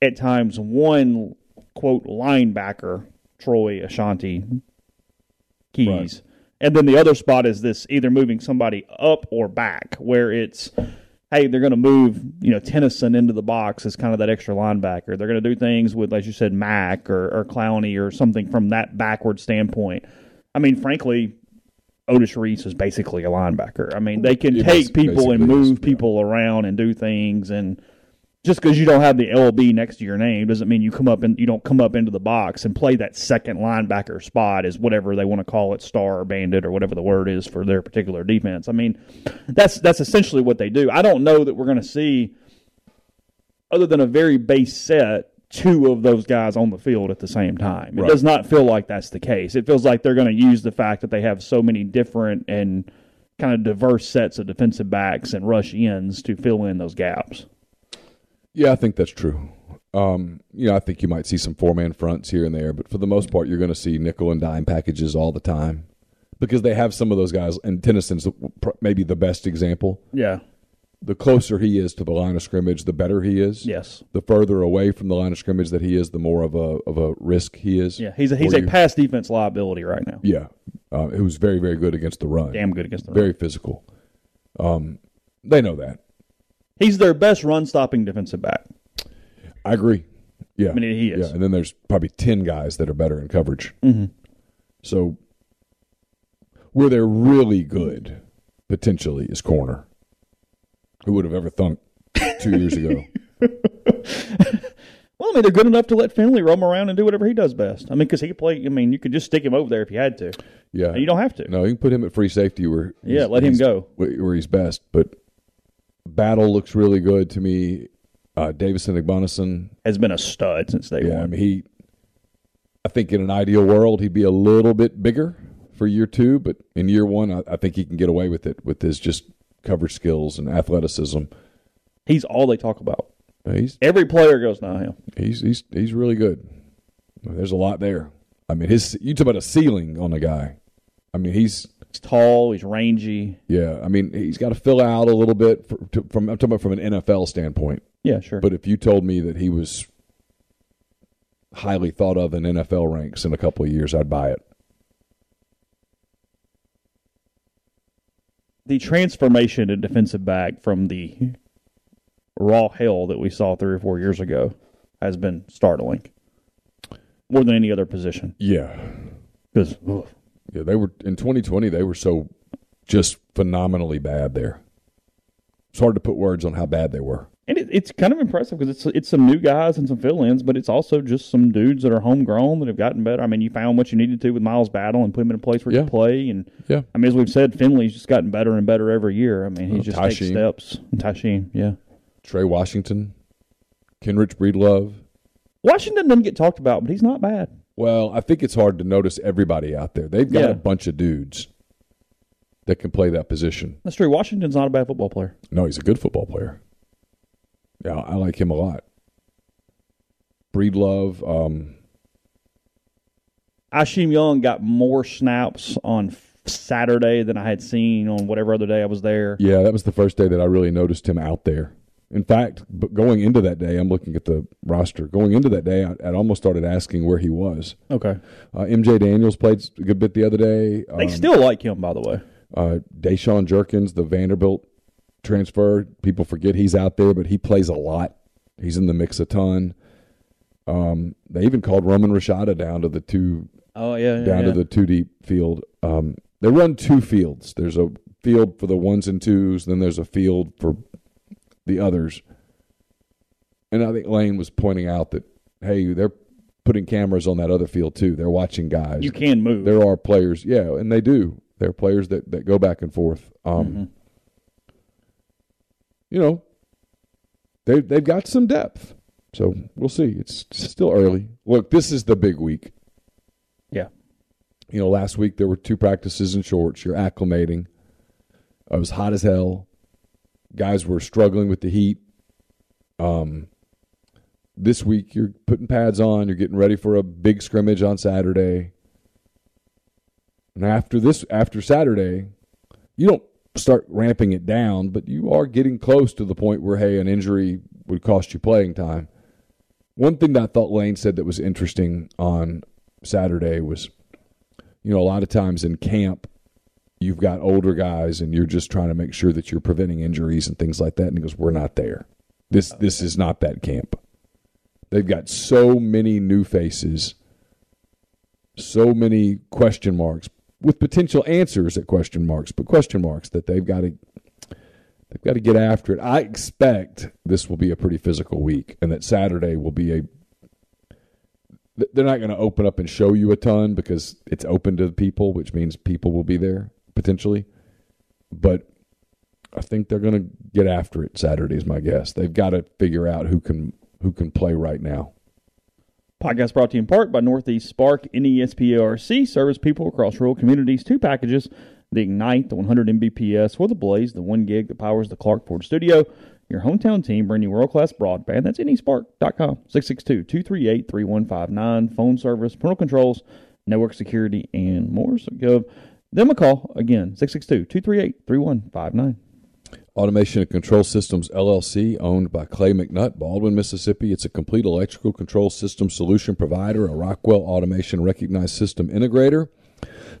at times one quote linebacker, Troy Ashanti Keys. Right. And then the other spot is this either moving somebody up or back, where it's hey, they're going to move, you know, Tennison into the box as kind of that extra linebacker. They're going to do things with, as you said, Mack or, or Clowney or something from that backward standpoint. I mean, frankly, Otis Reese is basically a linebacker. I mean, they can take people and move people yeah. around and do things and – just because you don't have the LB next to your name doesn't mean you come up and you don't come up into the box and play that second linebacker spot as whatever they want to call it, star or bandit or whatever the word is for their particular defense. I mean, that's that's essentially what they do. I don't know that we're going to see, other than a very base set, two of those guys on the field at the same time. It right. does not feel like that's the case. It feels like they're going to use the fact that they have so many different and kind of diverse sets of defensive backs and rush ends to fill in those gaps. Yeah, I think that's true. Um, you know, I think you might see some four man fronts here and there, but for the most part, you're going to see nickel and dime packages all the time because they have some of those guys. And Tennison's maybe the best example. Yeah. The closer he is to the line of scrimmage, the better he is. Yes. The further away from the line of scrimmage that he is, the more of a of a risk he is. Yeah, he's a, he's a you, pass defense liability right now. Yeah, uh, who's very very good against the run. Damn good against the run. Very physical. Um, they know that. He's their best run stopping defensive back. I agree. Yeah, I mean he is. Yeah, and then there's probably ten guys that are better in coverage. Mm-hmm. So where they're really good potentially is corner. Who would have ever thunk two years ago? (laughs) well, I mean, they're good enough to let Finley roam around and do whatever he does best. I mean, because he could play. I mean, you could just stick him over there if you had to. Yeah, you don't have to. No, you can put him at free safety where. Yeah, let him go where he's best. But Battle looks really good to me. Uh, Davison Igbinosun has been a stud since day yeah, one. I mean, he, I think in an ideal world he'd be a little bit bigger for year two, but in year one, I, I think he can get away with it with his just coverage skills and athleticism. He's all they talk about. He's, Every player goes, "Nah, him." He's he's he's really good. There's a lot there. I mean, his you talk about a ceiling on a guy. I mean, he's He's tall. He's rangy. yeah. I mean, he's got to fill out a little bit for, to, from. I'm talking about from an NFL standpoint. Yeah, sure. But if you told me that he was highly thought of in NFL ranks in a couple of years, I'd buy it. the transformation to defensive back from the raw hell that we saw three or four years ago has been startling, more than any other position. Yeah, Because yeah. They were in 2020. They were so just phenomenally bad there. It's hard to put words on how bad they were. and it, it's kind of impressive because it's it's some new guys and some fill-ins, but it's also just some dudes that are homegrown that have gotten better. I mean, you found what you needed to with Miles Battle and put him in a place where he Yeah. can play. And Yeah. I mean, as we've said, Finley's just gotten better and better every year. I mean, he Well, just takes steps. Tysheem, yeah. Trey Washington, Kenrich Breedlove. Washington doesn't get talked about, but he's not bad. Well, I think it's hard to notice everybody out there. They've got Yeah. a bunch of dudes that can play that position. That's true. Washington's not a bad football player. No, he's a good football player. Yeah, I like him a lot. Breedlove, um, Isheem Young got more snaps on Saturday than I had seen on whatever other day I was there. yeah, that was the first day that I really noticed him out there. In fact, going into that day, I'm looking at the roster. Going into that day, I, I almost started asking where he was. Okay. Uh, MJ Daniels played a good bit the other day. They Um, still like him, by the way. Uh, Deshaun Jerkins, the Vanderbilt transfer, people forget he's out there, but he plays a lot. He's in the mix a ton. Um, they even called Roman Rashada down to the two Oh yeah, yeah, down yeah. to the two deep field. Um, they run two fields. There's a field for the ones and twos, then there's a field for the others. And I think Lane was pointing out that hey, they're putting cameras on that other field too. They're watching guys. you can move. There are players, yeah, and they do. There are players that, that go back and forth. Um, Mhm. You know, they they've got some depth, so we'll see. It's still early. Look, this is the big week. Yeah. You know, last week there were two practices in shorts. You're acclimating. It was hot as hell. Guys were struggling with the heat. Um, this week you're putting pads on. You're getting ready for a big scrimmage on Saturday. And after this, after Saturday, you don't start ramping it down, but you are getting close to the point where hey, an injury would cost you playing time. One thing that I thought Lane said that was interesting on Saturday was, you know, a lot of times in camp, you've got older guys and you're just trying to make sure that you're preventing injuries and things like that. And he goes, "We're not there. This this is not that camp. They've got so many new faces, so many question marks with potential answers at question marks, but question marks that they've got to they've got to get after it. I expect this will be a pretty physical week, and that Saturday will be a they're not going to open up and show you a ton because it's open to the people, which means people will be there potentially. But I think they're going to get after it Saturday is my guess. They've got to figure out who can who can play right now. Podcast brought to you in part by Northeast Spark NESPARC. Service people across rural communities. Two packages the Ignite, the 100 Mbps, or the Blaze, the 1 gig that powers the Clark Ford studio. Your hometown team bring you world class broadband. That's nespark.com. 662 238 3159. Phone service, parental controls, network security, and more. So give them a call again 662 238 3159. Automation and Control Systems LLC, owned by Clay McNutt, Baldwyn, Mississippi. It's a complete electrical control system solution provider, a Rockwell Automation recognized system integrator.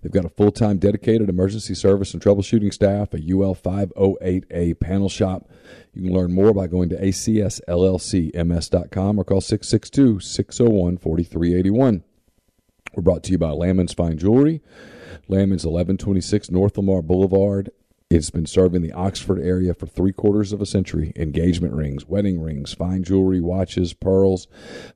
They've got a full time dedicated emergency service and troubleshooting staff, a UL 508A panel shop. You can learn more by going to acsllcms.com or call 662 601 4381. We're brought to you by Lammons Fine Jewelry. Lammons 1126 North Lamar Boulevard. It's been serving the Oxford area for three quarters of a century. Engagement rings, wedding rings, fine jewelry, watches, pearls,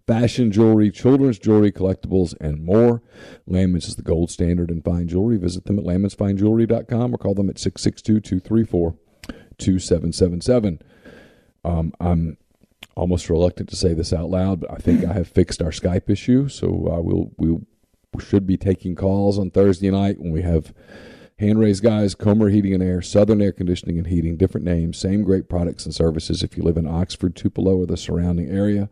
fashion jewelry, children's jewelry, collectibles, and more. Lammons is the gold standard in fine jewelry. Visit them at lammonsfinejewelry.com or call them at 662 234 2777. Um, I'm almost reluctant to say this out loud, but I think I have fixed our Skype issue. So uh, we'll, we'll, we should be taking calls on Thursday night when we have hand raised guys, Comer Heating and Air, Southern Air Conditioning and Heating, different names, same great products and services if you live in Oxford, Tupelo, or the surrounding area.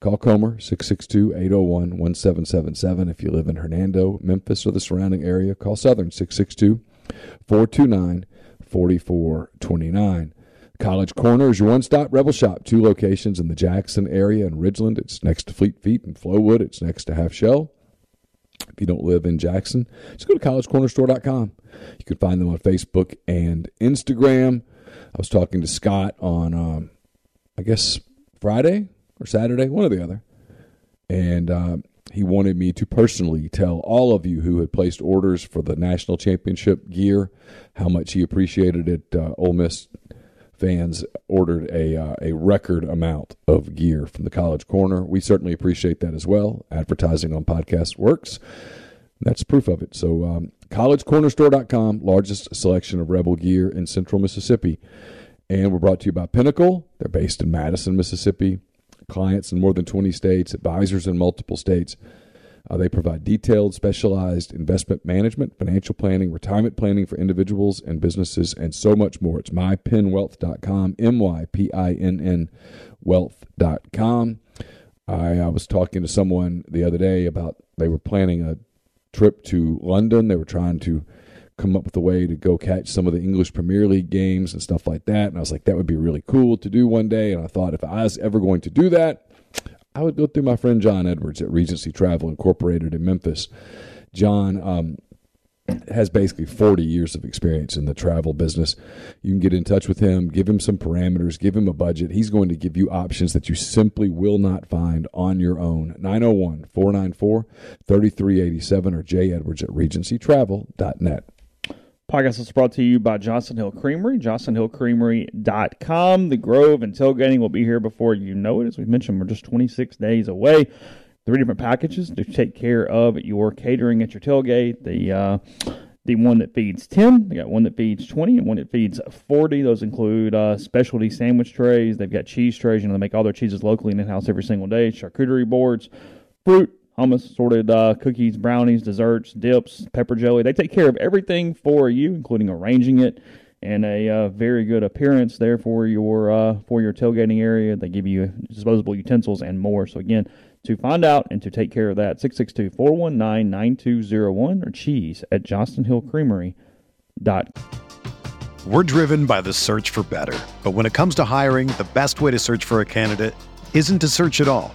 Call Comer 662 801 1777. If you live in Hernando, Memphis, or the surrounding area, call Southern 662 429 4429. College Corner is your one stop Rebel Shop. Two locations in the Jackson area and Ridgeland. It's next to Fleet Feet and Flowood. It's next to Half Shell. If you don't live in Jackson, just go to collegecornerstore.com. You can find them on Facebook and Instagram. I was talking to Scott on, um, I guess, Friday or Saturday, one or the other. And uh, he wanted me to personally tell all of you who had placed orders for the national championship gear how much he appreciated it. Uh, Ole Miss fans ordered a uh, a record amount of gear from the College Corner. We certainly appreciate that as well. Advertising on podcasts works. That's proof of it. So, um, collegecornerstore.com, largest selection of Rebel gear in central Mississippi. And we're brought to you by Pinnacle. They're based in Madison, Mississippi. Clients in more than 20 states, advisors in multiple states. Uh, they provide detailed, specialized investment management, financial planning, retirement planning for individuals and businesses, and so much more. It's mypinnwealth.com, M Y P I N N wealth.com. I, I was talking to someone the other day about they were planning a trip to London. They were trying to come up with a way to go catch some of the English Premier League games and stuff like that. And I was like, that would be really cool to do one day. And I thought if I was ever going to do that, I would go through my friend John Edwards at Regency Travel Incorporated in Memphis. John um, has basically 40 years of experience in the travel business. You can get in touch with him, give him some parameters, give him a budget. He's going to give you options that you simply will not find on your own. 901 494 3387 or J Edwards at regencytravel.net. Podcast is brought to you by Johnson Hill Creamery, johnsonhillcreamery.com. The Grove and tailgating will be here before you know it. As we mentioned, we're just 26 days away. Three different packages to take care of your catering at your tailgate. The uh, the one that feeds 10, they got one that feeds 20, and one that feeds 40. Those include uh, specialty sandwich trays. They've got cheese trays. You know, they make all their cheeses locally in house every single day. Charcuterie boards, fruit, hummus, sorted uh, cookies, brownies, desserts, dips, pepper jelly. They take care of everything for you, including arranging it and a uh, very good appearance there for your uh, for your tailgating area. They give you disposable utensils and more. So again, to find out and to take care of that, 662-419-9201 or cheese at johnsonhillcreamery.com. We're driven by the search for better. But when it comes to hiring, the best way to search for a candidate isn't to search at all.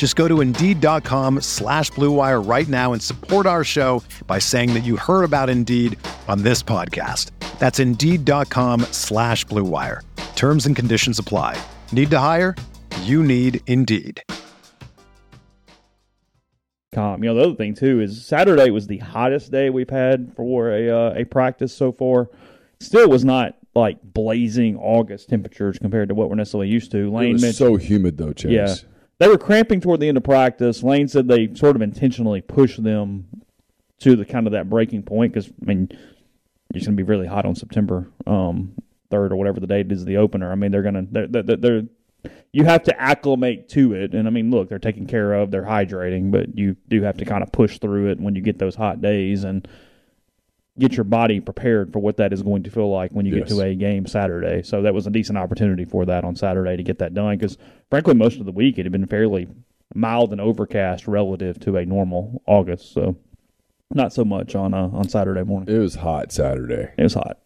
Just go to Indeed.com slash BlueWire right now and support our show by saying that you heard about Indeed on this podcast. That's Indeed.com slash BlueWire. Terms and conditions apply. Need to hire? You need Indeed. com. You know, the other thing too is Saturday was the hottest day we've had for a uh, a practice so far. Still was not like blazing August temperatures compared to what we're necessarily used to. Lane It was mentioned, so humid though, Chase. yeah, they were cramping toward the end of practice. Lane said they sort of intentionally pushed them to the kind of that breaking point because I mean it's going to be really hot on September um, third or whatever the date is the opener. I mean they're going to they're, they're, they're you have to acclimate to it. And I mean, look, they're taken care of, they're hydrating, but you do have to kind of push through it when you get those hot days and get your body prepared for what that is going to feel like when you Yes. get to a game Saturday. So that was a decent opportunity for that on Saturday to get that done because, frankly, most of the week it had been fairly mild and overcast relative to a normal August. So not so much on uh, on Saturday morning. It was hot Saturday. It was hot.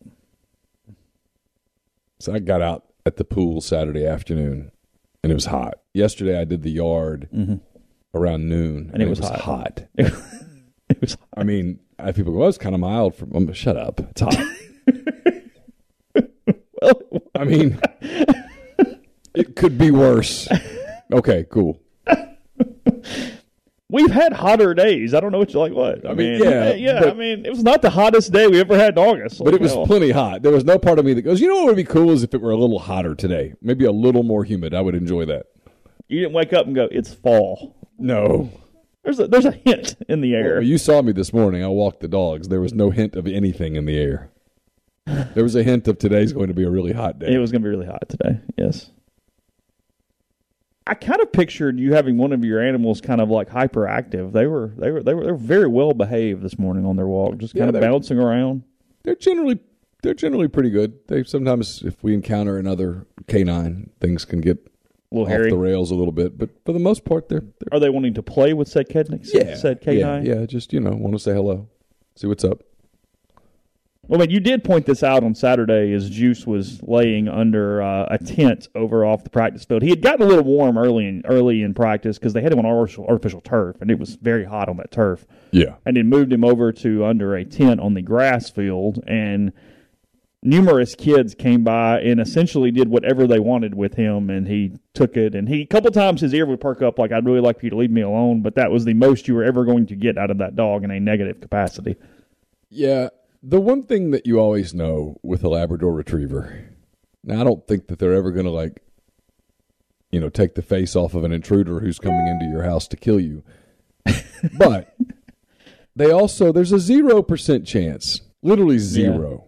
So I got out at the pool Saturday afternoon and it was hot. Yesterday I did the yard around noon Mm-hmm. And it was hot. hot. (laughs) it was hot. I mean, I people go, well, it's kind of mild. From um, shut up, it's hot. (laughs) well, I mean, it could be worse. Okay, cool. We've had hotter days. I don't know what you like. What I, mean, yeah, yeah. but- I mean, it was not the hottest day we ever had in August. But it was plenty hot. There was no part of me that goes, you know what would be cool is if it were a little hotter today. Maybe a little more humid. I would enjoy that. You didn't wake up and go, "It's fall." No. There's a there's a hint in the air. Well, you saw me this morning. I walked the dogs. There was no hint of anything in the air. There was a hint of today's going to be a really hot day. It was going to be really hot today. Yes. I kind of pictured you having one of your animals kind of like hyperactive. They were they were they were they were very well behaved this morning on their walk, just Yeah, kind of bouncing around. they're generally they're generally pretty good. They sometimes if we encounter another canine, things can get little off hairy. the rails a little bit. But for the most part, they're, they're Are they wanting to play with said Kednick? yeah, said yeah, canine. yeah. Just you know, want to say hello, see what's up. Well, I mean, you did point this out on Saturday as Juice was laying under uh, a tent over off the practice field. He had gotten a little warm early in early in practice because they had him on artificial, artificial turf, and it was very hot on that turf. Yeah, and then moved him over to under a tent on the grass field and numerous kids came by and essentially did whatever they wanted with him and he took it and he a couple times his ear would perk up like I'd really like for you to leave me alone but that was the most you were ever going to get out of that dog in a negative capacity. Yeah, the one thing that you always know with a Labrador Retriever, now I don't think that they're ever going to like, you know, take the face off of an intruder who's coming into your house to kill you, but (laughs) they also there's a zero percent chance, literally zero.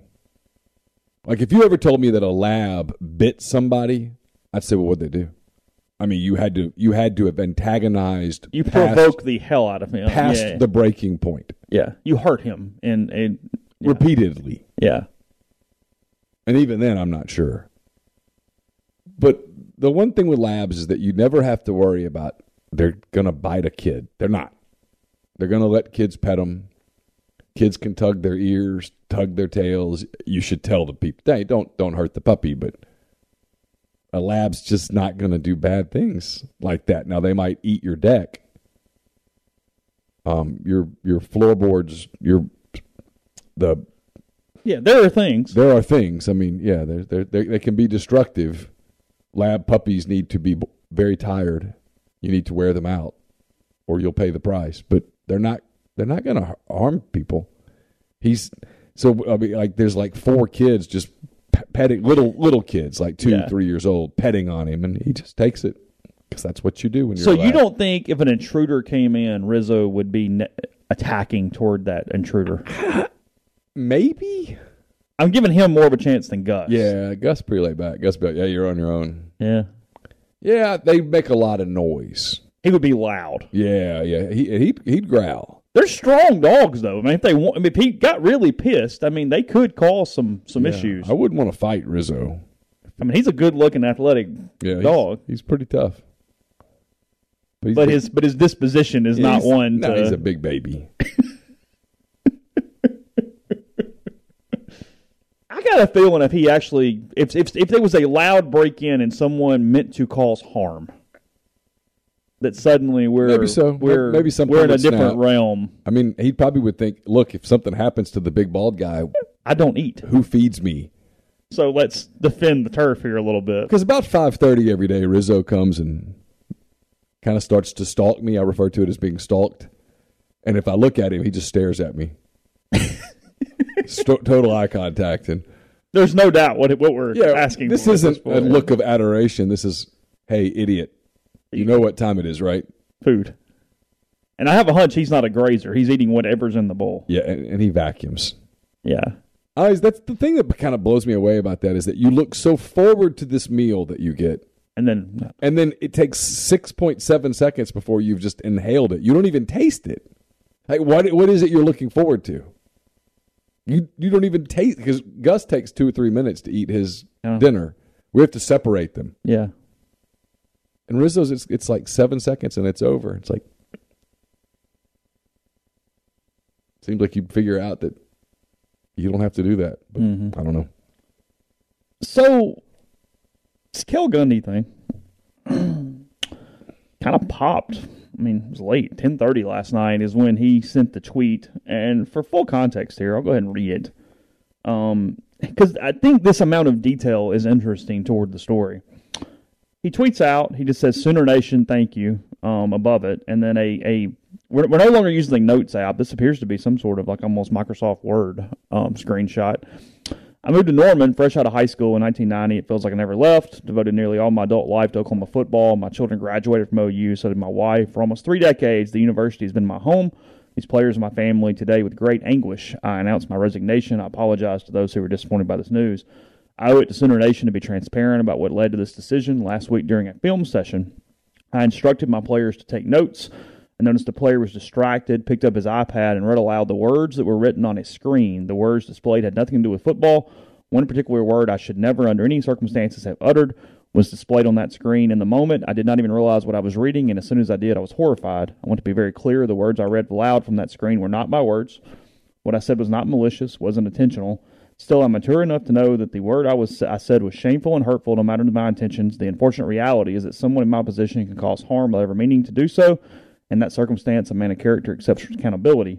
Like if you ever told me that a lab bit somebody, I'd say, well, what'd they do? I mean, you had to you had to have antagonized You past, provoke the hell out of him. past yeah. the breaking point yeah. You hurt him and, and yeah. repeatedly. yeah. And even then, I'm not sure. But the one thing with labs is that you never have to worry about they're going to bite a kid. They're not. They're going to let kids pet them. Kids can tug their ears, tug their tails. You should tell the people, hey, don't don't hurt the puppy. But a lab's just not going to do bad things like that. Now they might eat your deck, um, your your floorboards, your the Yeah, there are things. there are things. I mean, yeah, they're, they're, they they can be destructive. Lab puppies need to be very tired. You need to wear them out, or you'll pay the price. But they're not. They're not going to harm people. He's so. I mean, like there's like four kids just petting little little kids, like two, Yeah. three years old, petting on him, and he just takes it because that's what you do when you're. So a you don't think if an intruder came in, Rizzo would be ne- attacking toward that intruder? maybe. I'm giving him more of a chance than Gus. Yeah, Gus pretty laid back. Gus, be like, yeah, you're on your own. Yeah. Yeah, they make a lot of noise. He would be loud. Yeah, yeah. He he'd, he'd growl. They're strong dogs, though. I mean, if they want, I mean, if he got really pissed, I mean, they could cause some some Yeah, issues. I wouldn't want to fight Rizzo. I mean, he's a good looking, athletic Yeah, dog, He's, pretty tough. he's but big- his but his disposition is yeah, not one No, to. he's a big baby. (laughs) I got a feeling if he actually, if if if there was a loud break in and someone meant to cause harm, that suddenly we're Maybe so. We're Maybe something we're in a different snap. realm. I mean, he probably would think, look, if something happens to the big bald guy, I don't eat, who feeds me? so let's defend the turf here a little bit. Because about five thirty every day, Rizzo comes and kind of starts to stalk me. I refer to it as being stalked. And if I look at him, he just stares at me. (laughs) Sto- total eye contact and There's no doubt what what we're yeah, asking. This isn't a look of adoration. This is, hey, idiot. You know what time it is, right? food. And I have a hunch he's not a grazer. He's eating whatever's in the bowl. Yeah, and, and he vacuums. Yeah. Always, that's the thing that kind of blows me away about that is that you look so forward to this meal that you get, And then and then it takes six point seven seconds before you've just inhaled it. You don't even taste it. Like what? What is it you're looking forward to? You you don't even taste because Gus takes two or three minutes to eat his Yeah. dinner. We have to separate them. yeah. And Rizzo's it's, it's like seven seconds and it's over. It's like seems like you'd figure out that you don't have to do that. But I don't know. So this Cale Gundy thing (clears throat) kind of popped. I mean, it was late. Ten thirty last night is when he sent the tweet. And for full context here, I'll go ahead and read it. Um, because I think this amount of detail is interesting toward the story. He tweets out. He just says Sooner Nation, thank you, um, above it, and then a a we're, we're no longer using the Notes app. This appears to be some sort of like almost Microsoft Word um, screenshot. I moved to Norman fresh out of high school in 1990. It feels like I never left. Devoted nearly all my adult life to Oklahoma football. My children graduated from OU, so did my wife. For almost three decades, the university has been my home. These players are my family. Today, with great anguish, I announce my resignation. I apologize to those who were disappointed by this news. I owe it to Sooner Nation to be transparent about what led to this decision. Last week during a film session, I instructed my players to take notes. I noticed a player was distracted, picked up his iPad, and read aloud the words that were written on his screen. The words displayed had nothing to do with football. One particular word I should never, under any circumstances, have uttered was displayed on that screen. In the moment, I did not even realize what I was reading, and as soon as I did, I was horrified. I want to be very clear the words I read aloud from that screen were not my words. What I said was not malicious, wasn't intentional. Still, I'm mature enough to know that the word I was I said was shameful and hurtful, no matter my intentions. The unfortunate reality is that someone in my position can cause harm without ever meaning to do so. In that circumstance, a man of character accepts accountability.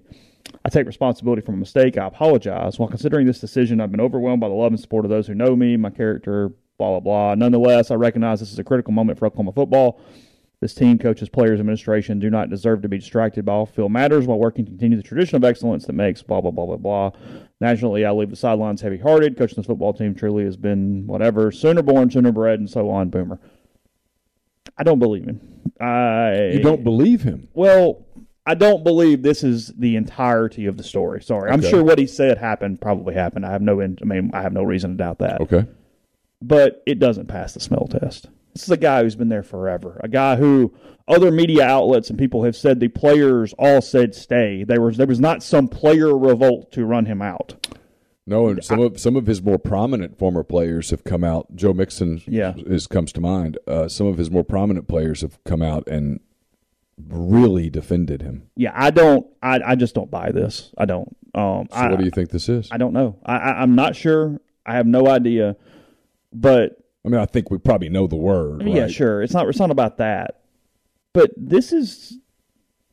I take responsibility for my mistake. I apologize. While considering this decision, I've been overwhelmed by the love and support of those who know me, my character, blah blah blah. Nonetheless, I recognize this is a critical moment for Oklahoma football. This team, coaches, players, administration do not deserve to be distracted by off-field matters while working to continue the tradition of excellence that makes blah blah blah blah blah. Nationally, I leave the sidelines heavy-hearted. Coaching this football team truly has been whatever, sooner born, sooner bred, and so on. Boomer. I don't believe him. I You don't believe him. well, I don't believe this is the entirety of the story. Sorry, I'm sure what he said happened. Probably happened. I have no. I mean, I have no reason to doubt that. Okay. But it doesn't pass the smell test. This is a guy who's been there forever. A guy who other media outlets and people have said the players all said stay. There was there was not some player revolt to run him out. No, and some of some of his more prominent former players have come out. Joe Mixon Yeah. is comes to mind. Uh, some of his more prominent players have come out and really defended him. Yeah, I don't. I, I just don't buy this. I don't. Um, So I, what do you think this is? I don't know. I, I I'm not sure. I have no idea. But I mean, I think we probably know the word. Yeah, sure. It's not. It's not about that. But this is.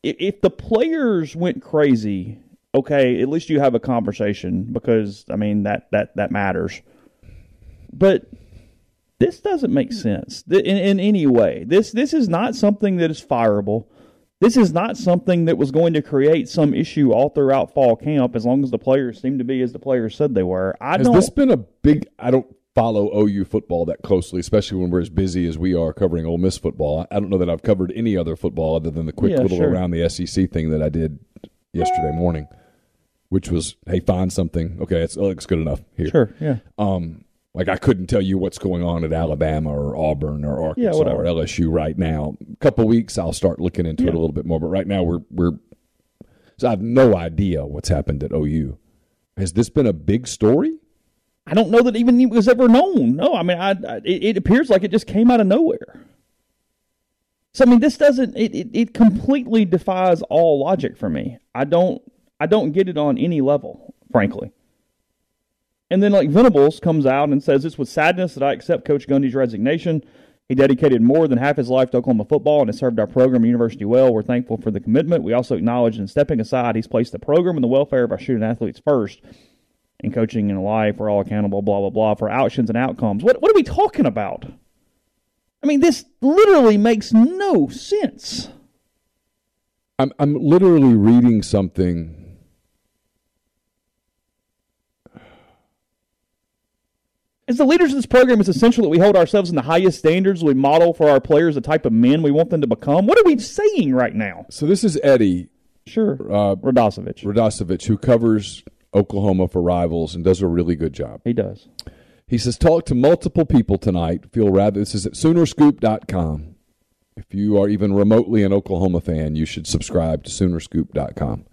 If the players went crazy, okay, at least you have a conversation because I mean that that that matters. But this doesn't make sense in, in any way. This this is not something that is fireable. This is not something that was going to create some issue all throughout fall camp. As long as the players seem to be as the players said they were. I Has don't. Has this been a big? I don't follow OU football that closely, especially when we're as busy as we are covering Ole Miss football. I don't know that I've covered any other football other than the quick Yeah, little sure. around the SEC thing that I did yesterday morning, which was, hey, find something. Okay, it's, it looks good enough here. sure. Yeah. Um, like I couldn't tell you what's going on at Alabama or Auburn or Arkansas whatever. or LSU right now. A couple weeks, I'll start looking into it a little bit more. But right now, we're we're so I have no idea what's happened at OU. Has this been a big story? I don't know that even it was ever known. No, I mean, I, I it, it appears like it just came out of nowhere. So I mean, this doesn't it, it it completely defies all logic for me. I don't I don't get it on any level, frankly. And then like Venables comes out and says it's with sadness that I accept Coach Gundy's resignation. He dedicated more than half his life to Oklahoma football and has served our program and university well. We're thankful for the commitment. We also acknowledge in stepping aside, he's placed the program and the welfare of our student athletes first in coaching and life, we're all accountable, blah, blah, blah, for actions and outcomes. What, what are we talking about? I mean, this literally makes no sense. I'm I'm literally reading something. As the leaders of this program, it's essential that we hold ourselves in the highest standards. We model for our players the type of men we want them to become. What are we saying right now? So this is Eddie Sure. uh. Radosevich, who covers Oklahoma for Rivals and does a really good job. He does. He says, talk to multiple people tonight. Feel rather, this is at Soonerscoop.com. If you are even remotely an Oklahoma fan, you should subscribe to Soonerscoop.com.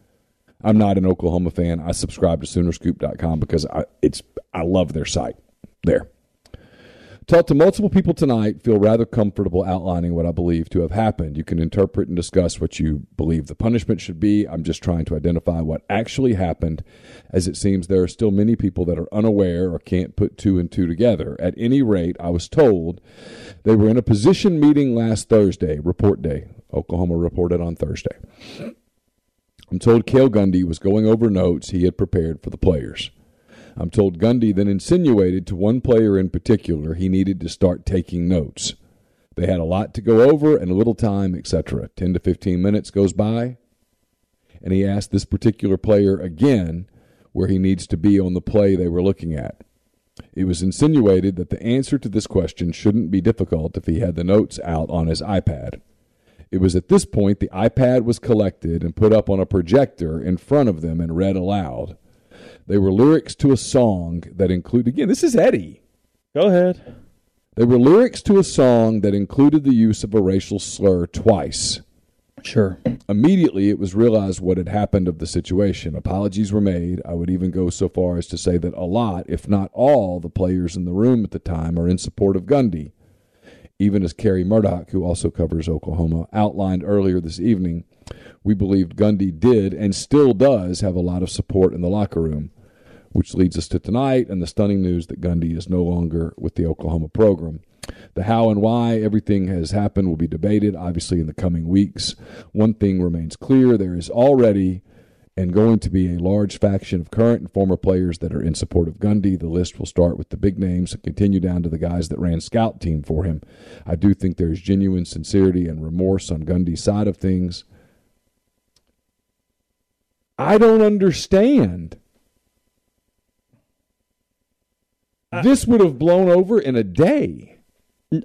I'm not an Oklahoma fan. I subscribe to Soonerscoop.com because I, it's I love their site. There. Talk to multiple people tonight. Feel rather comfortable outlining what I believe to have happened. You can interpret and discuss what you believe the punishment should be. I'm just trying to identify what actually happened, as it seems there are still many people that are unaware or can't put two and two together. At any rate, I was told they were in a position meeting last Thursday, report day. Oklahoma reported on Thursday. I'm told Cale Gundy was going over notes he had prepared for the players. I'm told Gundy then insinuated to one player in particular he needed to start taking notes. They had a lot to go over and a little time, etc. 10 to 15 minutes goes by, and he asked this particular player again where he needs to be on the play they were looking at. It was insinuated that the answer to this question shouldn't be difficult if he had the notes out on his iPad. It was at this point the iPad was collected and put up on a projector in front of them and read aloud. They were lyrics to a song that include again, this is Eddie. Go ahead. They were lyrics to a song that included the use of a racial slur twice. Sure. Immediately, it was realized what had happened of the situation. Apologies were made. I would even go so far as to say that a lot, if not all, the players in the room at the time are in support of Gundy. Even as Carey Murdock, who also covers Oklahoma, outlined earlier this evening, we believed Gundy did and still does have a lot of support in the locker room, which leads us to tonight and the stunning news that Gundy is no longer with the Oklahoma program. The how and why everything has happened will be debated, obviously, in the coming weeks. One thing remains clear there is already and going to be a large faction of current and former players that are in support of Gundy. The list will start with the big names and continue down to the guys that ran scout team for him. I do think there's genuine sincerity and remorse on Gundy's side of things. I don't understand. (laughs) this would have blown over in a day.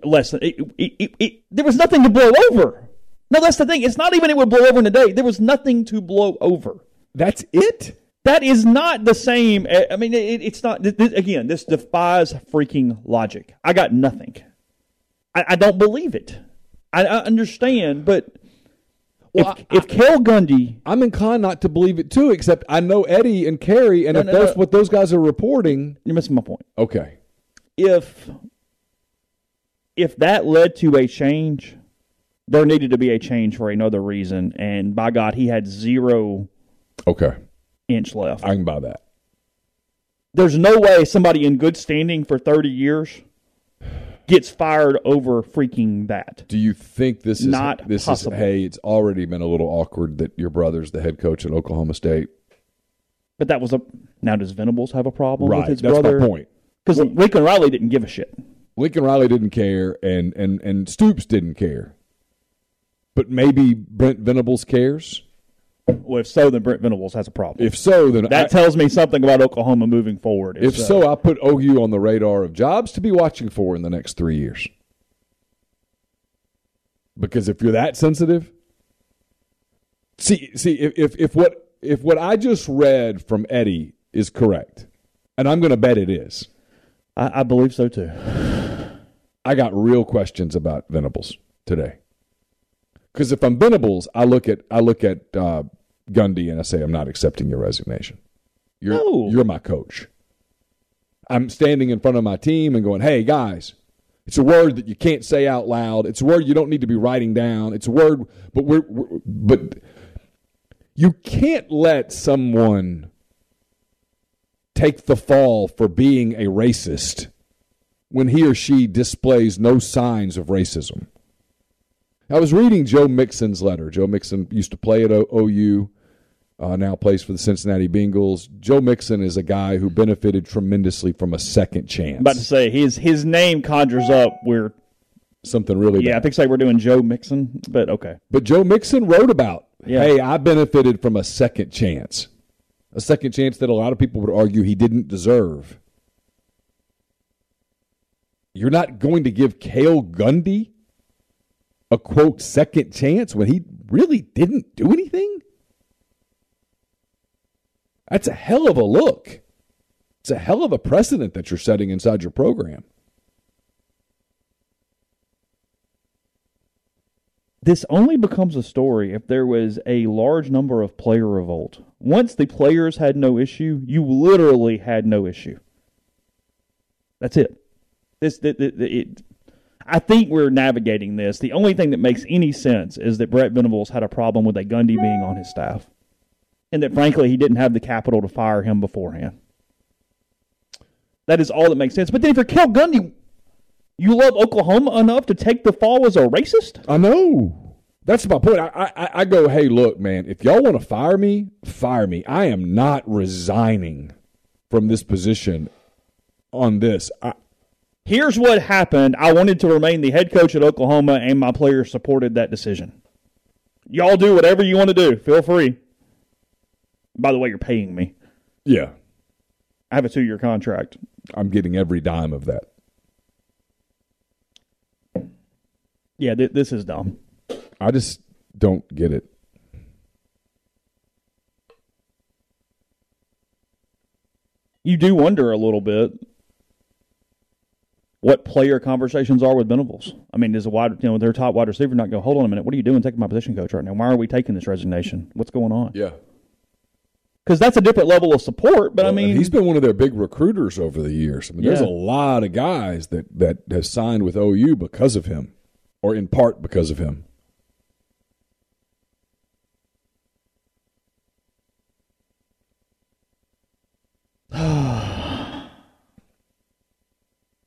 Less than it, it, it, there was nothing to blow over. No, that's the thing. It's not even it would blow over in a day. There was nothing to blow over. That's it. That is not the same. Eh, I mean, it, it's not. This, again, this defies freaking logic. I got nothing. I, I don't believe it. I, I understand, but Well, if, if Cale Gundy, I'm inclined not to believe it too, except I know Eddie and Kerry, and No, if no, that's no. what those guys are reporting, you're missing my point. okay. If if that led to a change, there needed to be a change for another reason. And by God, he had zero Okay. inch left. I can buy that. There's no way somebody in good standing for 30 years gets fired over freaking that. Do you think this is Not this possible. is hey, it's already been a little awkward that your brother's the head coach at Oklahoma State? But that was a. Now does Venables have a problem with his That's brother? my point. Because Lincoln Riley didn't give a shit. Lincoln Riley didn't care and, and, and Stoops didn't care. But maybe Brent Venables cares? Well, if so, then Brent Venables has a problem. If so, then that I, tells me something about Oklahoma moving forward. if so, I put OU on the radar of jobs to be watching for in the next three years. Because if you're that sensitive, see, see, if, if, if what if what I just read from Eddie is correct, and I'm going to bet it is, I, I believe so too. I got real questions about Venables today. Because if I'm Venables, I look at I look at uh, Gundy and I say I'm not accepting your resignation. You're No. you're my coach. I'm standing in front of my team and going, "Hey guys, it's a word that you can't say out loud. It's a word you don't need to be writing down. It's a word, but we're, we're but you can't let someone take the fall for being a racist when he or she displays no signs of racism. I was reading Joe Mixon's letter. Joe Mixon used to play at O- OU, uh, now plays for the Cincinnati Bengals. Joe Mixon is a guy who benefited tremendously from a second chance. I'm about to say his his name conjures up where Something really yeah, I bad. think say we're doing Joe Mixon, but okay. But Joe Mixon wrote about, Yeah. hey, I benefited from a second chance. A second chance that a lot of people would argue he didn't deserve. You're not going to give Cale Gundy a quote second chance when he really didn't do anything? That's a hell of a look. It's a hell of a precedent that you're setting inside your program. This only becomes a story if there was a large number of player revolt. Once the players had no issue, you literally had no issue. That's it. This, the, the, the- it, I think we're navigating this. The only thing that makes any sense is that Brent Venables had a problem with a Gundy being on his staff, and that frankly he didn't have the capital to fire him beforehand. That is all that makes sense. But then if you're Cale Gundy, you love Oklahoma enough to take the fall as a racist? I know. That's my point. I, I, I go, hey, look, man, if y'all want to fire me, fire me. I am not resigning from this position on this. I, Here's what happened. I wanted to remain the head coach at Oklahoma, and my players supported that decision. Y'all do whatever you want to do. Feel free. By the way, you're paying me. Yeah, I have a two year contract. I'm getting every dime of that. Yeah, th- this is dumb. I just don't get it. You do wonder a little bit what player conversations are with Venables. I mean, is a wide, you know, their top wide receiver not go, hold on a minute, what are you doing taking my position coach right now? Why are we taking this resignation? What's going on? Yeah. Because that's a different level of support, but I Well, and mean, he's been one of their big recruiters over the years. I mean, there's a lot of guys that that have signed with OU because of him, or in part because of him. (sighs)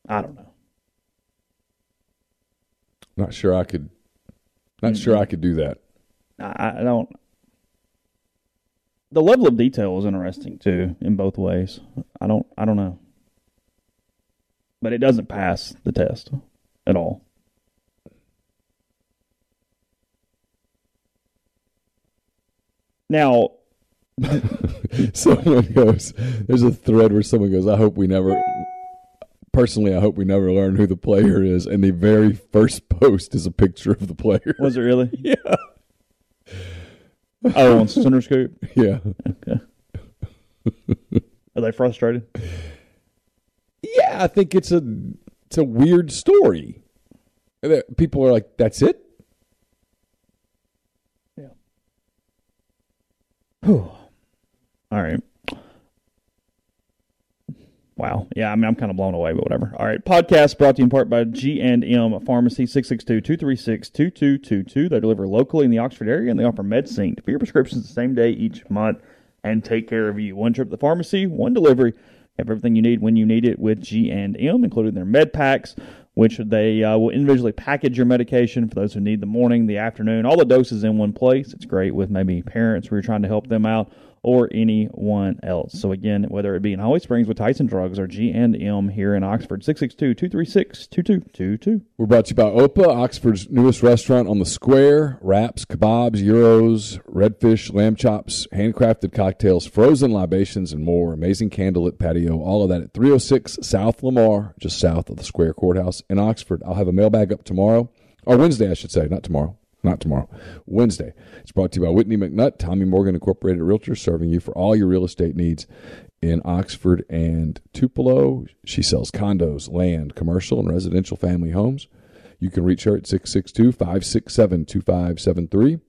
I don't know. Not sure I could. Not sure mm-hmm. I could do that. I, I don't. The level of detail is interesting too, in both ways. I don't. I don't know, but it doesn't pass the test at all. Now, (laughs) someone goes. There's a thread where someone goes. I hope we never. Personally, I hope we never learn who the player is. And the very first post is a picture of the player. was it really? (laughs) Yeah. Oh, on Sooner Scoop. (laughs) Yeah. Okay. Are they frustrated? Yeah, I think it's a it's a weird story. People are like, "That's it." Yeah. Whew. All right. Wow. Yeah, I mean, I'm kind of blown away, but whatever. All right. Podcast brought to you in part by G&M Pharmacy, 662-236-2222. They deliver locally in the Oxford area, and they offer MedSync for your prescriptions the same day each month and take care of you. One trip to the pharmacy, one delivery. Have everything you need when you need it with G&M, including their med packs, which they uh, will individually package your medication for those who need the morning, the afternoon, all the doses in one place. It's great with maybe parents where you're trying to help them out or anyone else. So again, whether it be in Holly Springs with Tyson Drugs or G&M here in Oxford, 662-236-2222. We're brought to you by Opa, Oxford's newest restaurant on the square. Wraps, kebabs, gyros, redfish, lamb chops, handcrafted cocktails, frozen libations, and more. Amazing candlelit patio. All of that at 306 South Lamar, just south of the Square Courthouse in Oxford. I'll have a mailbag up tomorrow, or Wednesday, I should say, not tomorrow. Not tomorrow, Wednesday. It's brought to you by Whitney McNutt, Tommy Morgan Incorporated Realtors, serving you for all your real estate needs in Oxford and Tupelo. She sells condos, land, commercial, and residential family homes. You can reach her at 662 567 2573.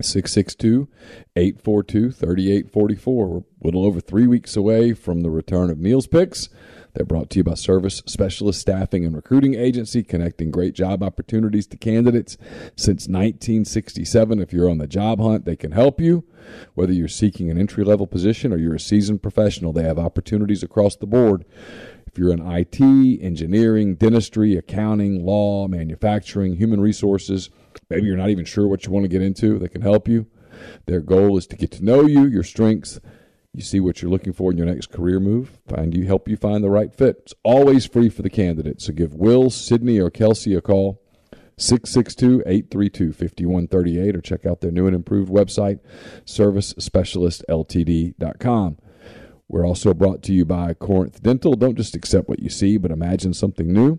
662 842 3844. We're a little over three weeks away from the return of Neil's Picks. They're brought to you by Service Specialist Staffing and Recruiting Agency, connecting great job opportunities to candidates since 1967. If you're on the job hunt, they can help you. Whether you're seeking an entry level position or you're a seasoned professional, they have opportunities across the board. If you're in IT, engineering, dentistry, accounting, law, manufacturing, human resources, maybe you're not even sure what you want to get into, they can help you. Their goal is to get to know you, your strengths, you see what you're looking for in your next career move, find you help you find the right fit. It's always free for the candidate. So give Will, Sydney, or Kelsey a call. 662-832-5138 or check out their new and improved website servicespecialistltd.com we're also brought to you by corinth dental don't just accept what you see but imagine something new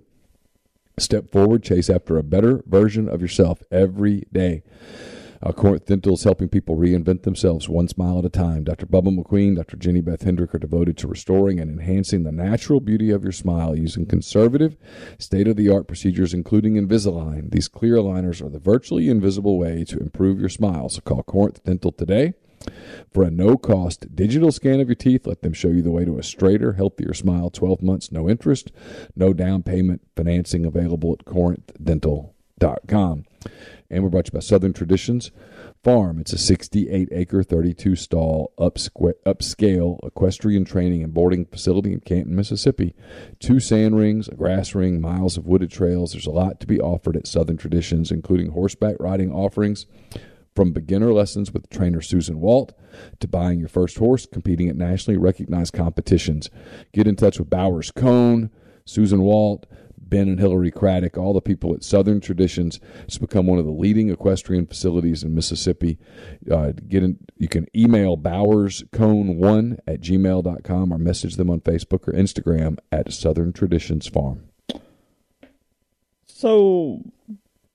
step forward chase after a better version of yourself every day uh, Corinth Dental is helping people reinvent themselves one smile at a time. Dr. Bubba McQueen, Dr. Jenny Beth Hendrick are devoted to restoring and enhancing the natural beauty of your smile using conservative, state of the art procedures, including Invisalign. These clear aligners are the virtually invisible way to improve your smile. So call Corinth Dental today for a no cost digital scan of your teeth. Let them show you the way to a straighter, healthier smile. 12 months, no interest, no down payment, financing available at corinthdental.com. And we're brought to you by Southern Traditions Farm. It's a 68 acre, 32 stall, upsqu- upscale equestrian training and boarding facility in Canton, Mississippi. Two sand rings, a grass ring, miles of wooded trails. There's a lot to be offered at Southern Traditions, including horseback riding offerings from beginner lessons with trainer Susan Walt to buying your first horse, competing at nationally recognized competitions. Get in touch with Bowers Cone. Susan Walt, Ben and Hillary Craddock, all the people at Southern Traditions. It's become one of the leading equestrian facilities in Mississippi. Uh, get in, you can email bowerscone1 at gmail.com or message them on Facebook or Instagram at Southern Traditions Farm. So,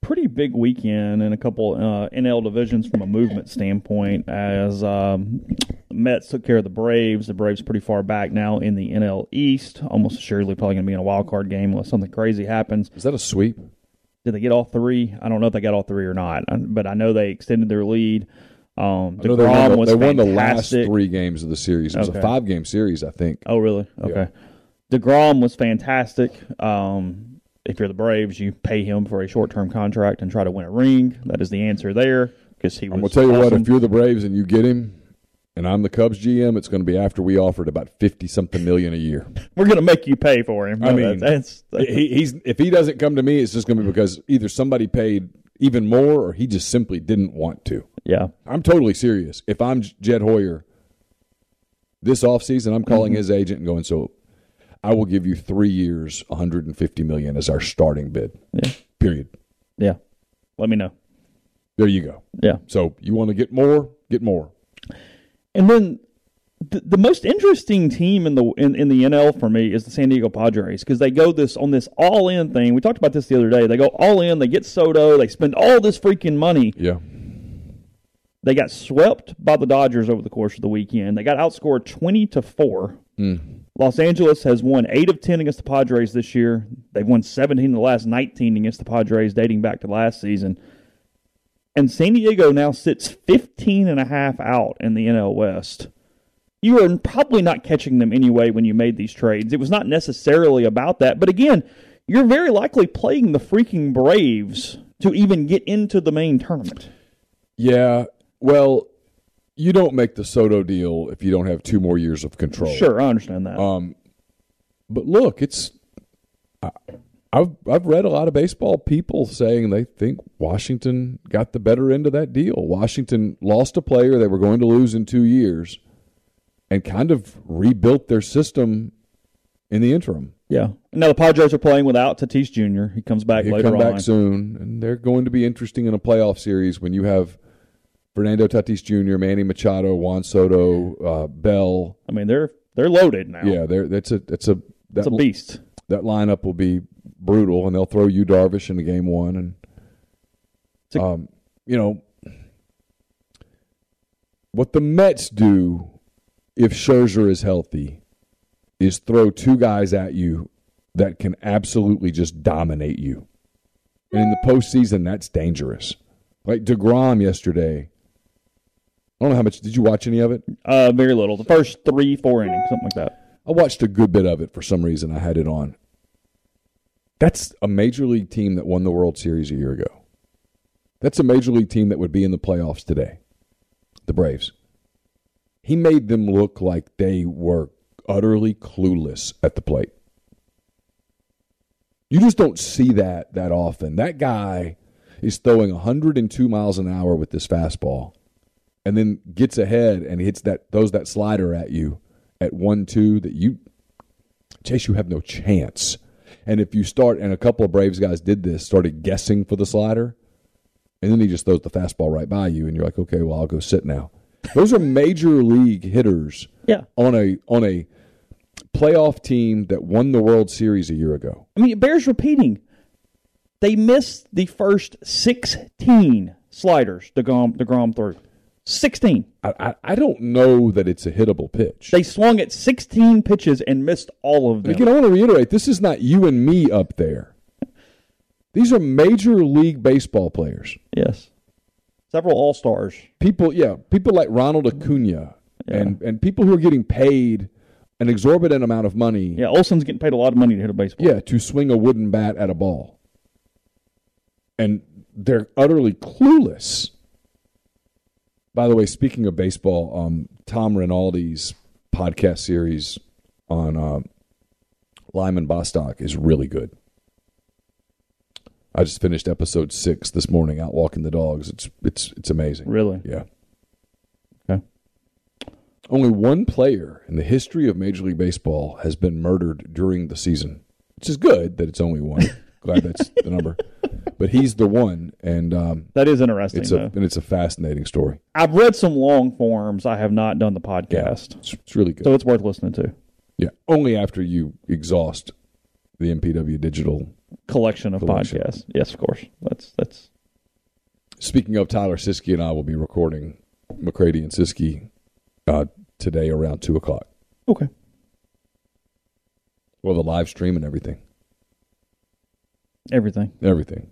pretty big weekend in a couple uh, NL divisions from a movement standpoint. As um, Mets took care of the Braves, the Braves pretty far back now in the NL East. Almost assuredly, probably going to be in a wild card game unless something crazy happens. Is that a sweep? Did they get all three? I don't know if they got all three or not, but I know they extended their lead. Um, know they won, the, was they won the last three games of the series. It was Okay. a five game series, I think. Oh, really? Okay. DeGrom was fantastic. Um, if you're the Braves, you pay him for a short term contract and try to win a ring. That is the answer there because he was. I'm gonna tell you what, if you're the Braves and you get him, and I'm the Cubs GM, it's going to be after we offered about fifty something million a year. (laughs) We're going to make you pay for him. I mean, that's, that's he, he's if he doesn't come to me, it's just going to be because either somebody paid even more or he just simply didn't want to. yeah, I'm totally serious. If I'm Jed Hoyer this offseason, I'm calling mm-hmm. his agent and going, so I will give you three years, 150 million as our starting bid. Yeah. Period. yeah. Let me know. There you go. Yeah, So you want to get more, get more. and then. The, the most interesting team in the in, in the NL for me is the San Diego Padres because they go this on this all in thing. We talked about this the other day. They go all in. They get Soto. They spend all this freaking money. Yeah. They got swept by the Dodgers over the course of the weekend. They got outscored 20 to 4. Los Angeles has won 8 of 10 against the Padres this year. They've won 17 of the last 19 against the Padres dating back to last season. And San Diego now sits 15 and a half out in the NL West. You are probably not catching them anyway when you made these trades. It was not necessarily about that. But again, you're very likely playing the freaking Braves to even get into the main tournament. Yeah. Well, you don't make the Soto deal if you don't have two more years of control. Sure, I understand that. Um, but look, it's I, I've I've read a lot of baseball people saying they think Washington got the better end of that deal. Washington lost a player they were going to lose in two years, and kind of rebuilt their system in the interim. yeah. Now the Padres are playing without Tatis Jr. He comes back He'll later come on. back soon, and they're going to be interesting in a playoff series when you have Fernando Tatis Jr., Manny Machado, Juan Soto, uh, Bell. I mean, they're they're loaded now. Yeah, they're, that's a that's a that it's a beast. that lineup will be brutal, and they'll throw you Darvish into game one, and a- um, you know what the Mets do if Scherzer is healthy is throw two guys at you that can absolutely just dominate you, and in the postseason, that's dangerous. Like Degrom yesterday. I don't know how much. Did you watch any of it? Uh, very little. The first three, four innings, something like that. I watched a good bit of it for some reason. I had it on. That's a major league team that won the World Series a year ago. That's a major league team that would be in the playoffs today. The Braves. He made them look like they were utterly clueless at the plate. You just don't see that that often. That guy is throwing 102 miles an hour with this fastball and then gets ahead and hits that throws that slider at you at one two that you chase you have no chance and if you start and a couple of braves guys did this started guessing for the slider and then he just throws the fastball right by you and you're like okay well i'll go sit now those are major league hitters Yeah. on a on a playoff team that won the world series a year ago I mean, it bears repeating. They missed the first 16 sliders DeGrom, DeGrom threw. 16. I, I, I don't know that it's a hittable pitch They swung at 16 pitches and missed all of them. Again, I want to reiterate this is not you and me up there. These are major league baseball players. yes. Several All Stars. People, yeah, people like Ronald Acuna and, and people who are getting paid an exorbitant amount of money Yeah, Olson's getting paid a lot of money to hit a baseball. yeah, to swing a wooden bat at a ball. And they're utterly clueless. By the way, speaking of baseball, um, Tom Rinaldi's podcast series on uh, Lyman Bostock is really good. I just finished episode six this morning, out walking the dogs. It's it's it's amazing. Really? Yeah. Okay. Only one player in the history of Major League Baseball has been murdered during the season, which is good that it's only one. (laughs) Glad that's the number. But he's the one, and um, That is interesting. it's a though. and it's a fascinating story. I've read some long forms. I have not done the podcast, It's, it's really good. so it's worth listening to. yeah, only after you exhaust the MPW digital. Collection of Collection. podcasts. Yes, of course. That's that's Speaking of Tyler Siski and I will be recording McCready and Siski uh, today around two o'clock. okay. Well, the live stream and everything, Everything. everything,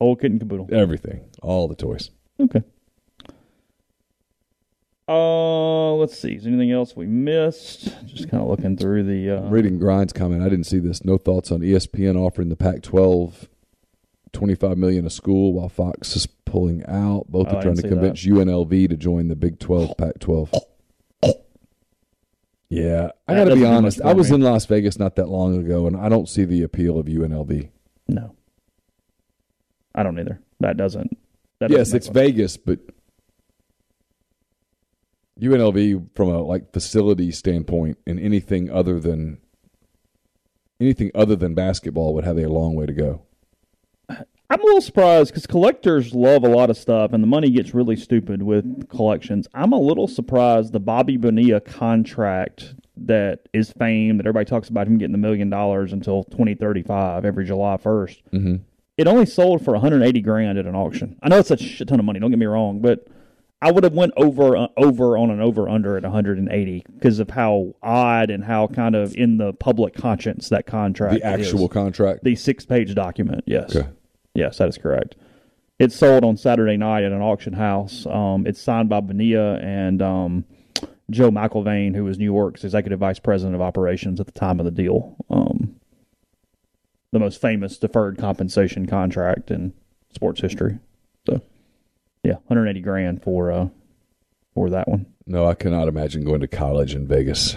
Whole kit and caboodle. everything, all the toys. Okay. Uh, let's see. Is there anything else we missed? Just kind of looking through the. Uh, Reading Grind's comment, I didn't see this. No thoughts on ESPN offering the Pac-12 25 million a school while Fox is pulling out. Both Oh, are trying to convince UNLV to join the Big 12 Pac-12. Yeah, I got to be honest. I was me. in Las Vegas not that long ago, and I don't see the appeal of UNLV. no. I don't either. That doesn't. That yes, doesn't it's Vegas, but UNLV from a like facility standpoint and anything other than anything other than basketball would have a long way to go. I'm a little surprised because collectors love a lot of stuff, and the money gets really stupid with collections. I'm a little surprised the Bobby Bonilla contract that is famed that everybody talks about him getting the million dollars until 2035 every July 1st. Mm-hmm. It only sold for 180 grand at an auction. I know it's a shit ton of money. Don't get me wrong, but I would have went over uh, over on an over under at 180 because of how odd and how kind of in the public conscience that contract The actual is. contract. the six page document. Yes. Okay. Yes, that is correct. It's sold on Saturday night at an auction house. Um, it's signed by Bonilla and um, Joe McIlvaine, who was New York's executive vice president of operations at the time of the deal. Um, the most famous deferred compensation contract in sports history. So, yeah, 180 grand for uh, for that one. No, I cannot imagine going to college in Vegas.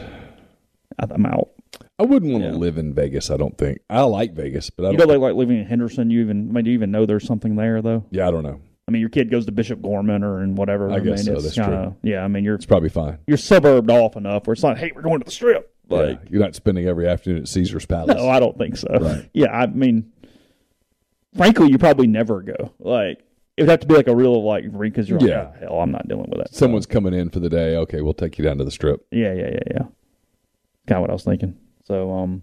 I'm out. I wouldn't want Yeah. to live in Vegas. I don't think. I like Vegas, but I You don't. know, they like living in Henderson. You even, I mean, do you even know there's something there though? yeah, I don't know. I mean, your kid goes to Bishop Gorman or and whatever. I guess mean, so, it's that's kinda, Yeah, I mean, you're It's probably fine. you're suburbed off enough where it's not, hey, we're going to the strip. Like, yeah, you're not spending every afternoon at Caesar's Palace. no, I don't think so. Right. (laughs) Yeah, I mean, frankly, you probably never go. Like, it would have to be like a real like because you're like, Yeah. "Ah, hell, I'm not dealing with that. Someone's coming in for the day. Okay, we'll take you down to the strip. Yeah, yeah, yeah, yeah. Kind of what I was thinking. So, um,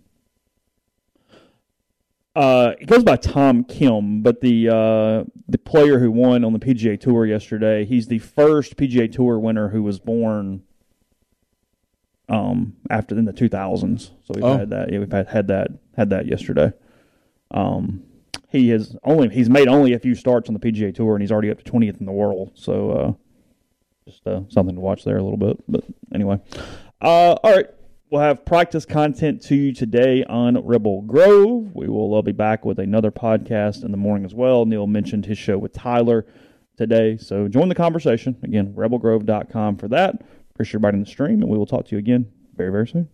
uh, it goes by Tom Kim, but the uh, the player who won on the PGA Tour yesterday, he's the first PGA Tour winner who was born um after in the 2000s. So we've Oh. had that. Yeah, we've had, had that had that yesterday. Um, he has only he's made only a few starts on the PGA Tour, and he's already up to 20th in the world. So, uh, just uh, something to watch there a little bit. But anyway, uh, all right. We'll have practice content to you today on Rebel Grove. We will uh, be back with another podcast in the morning as well. Neil mentioned his show with Tyler today. So join the conversation. Again, rebelgrove.com for that. Appreciate everybody in the stream, and we will talk to you again very, very soon.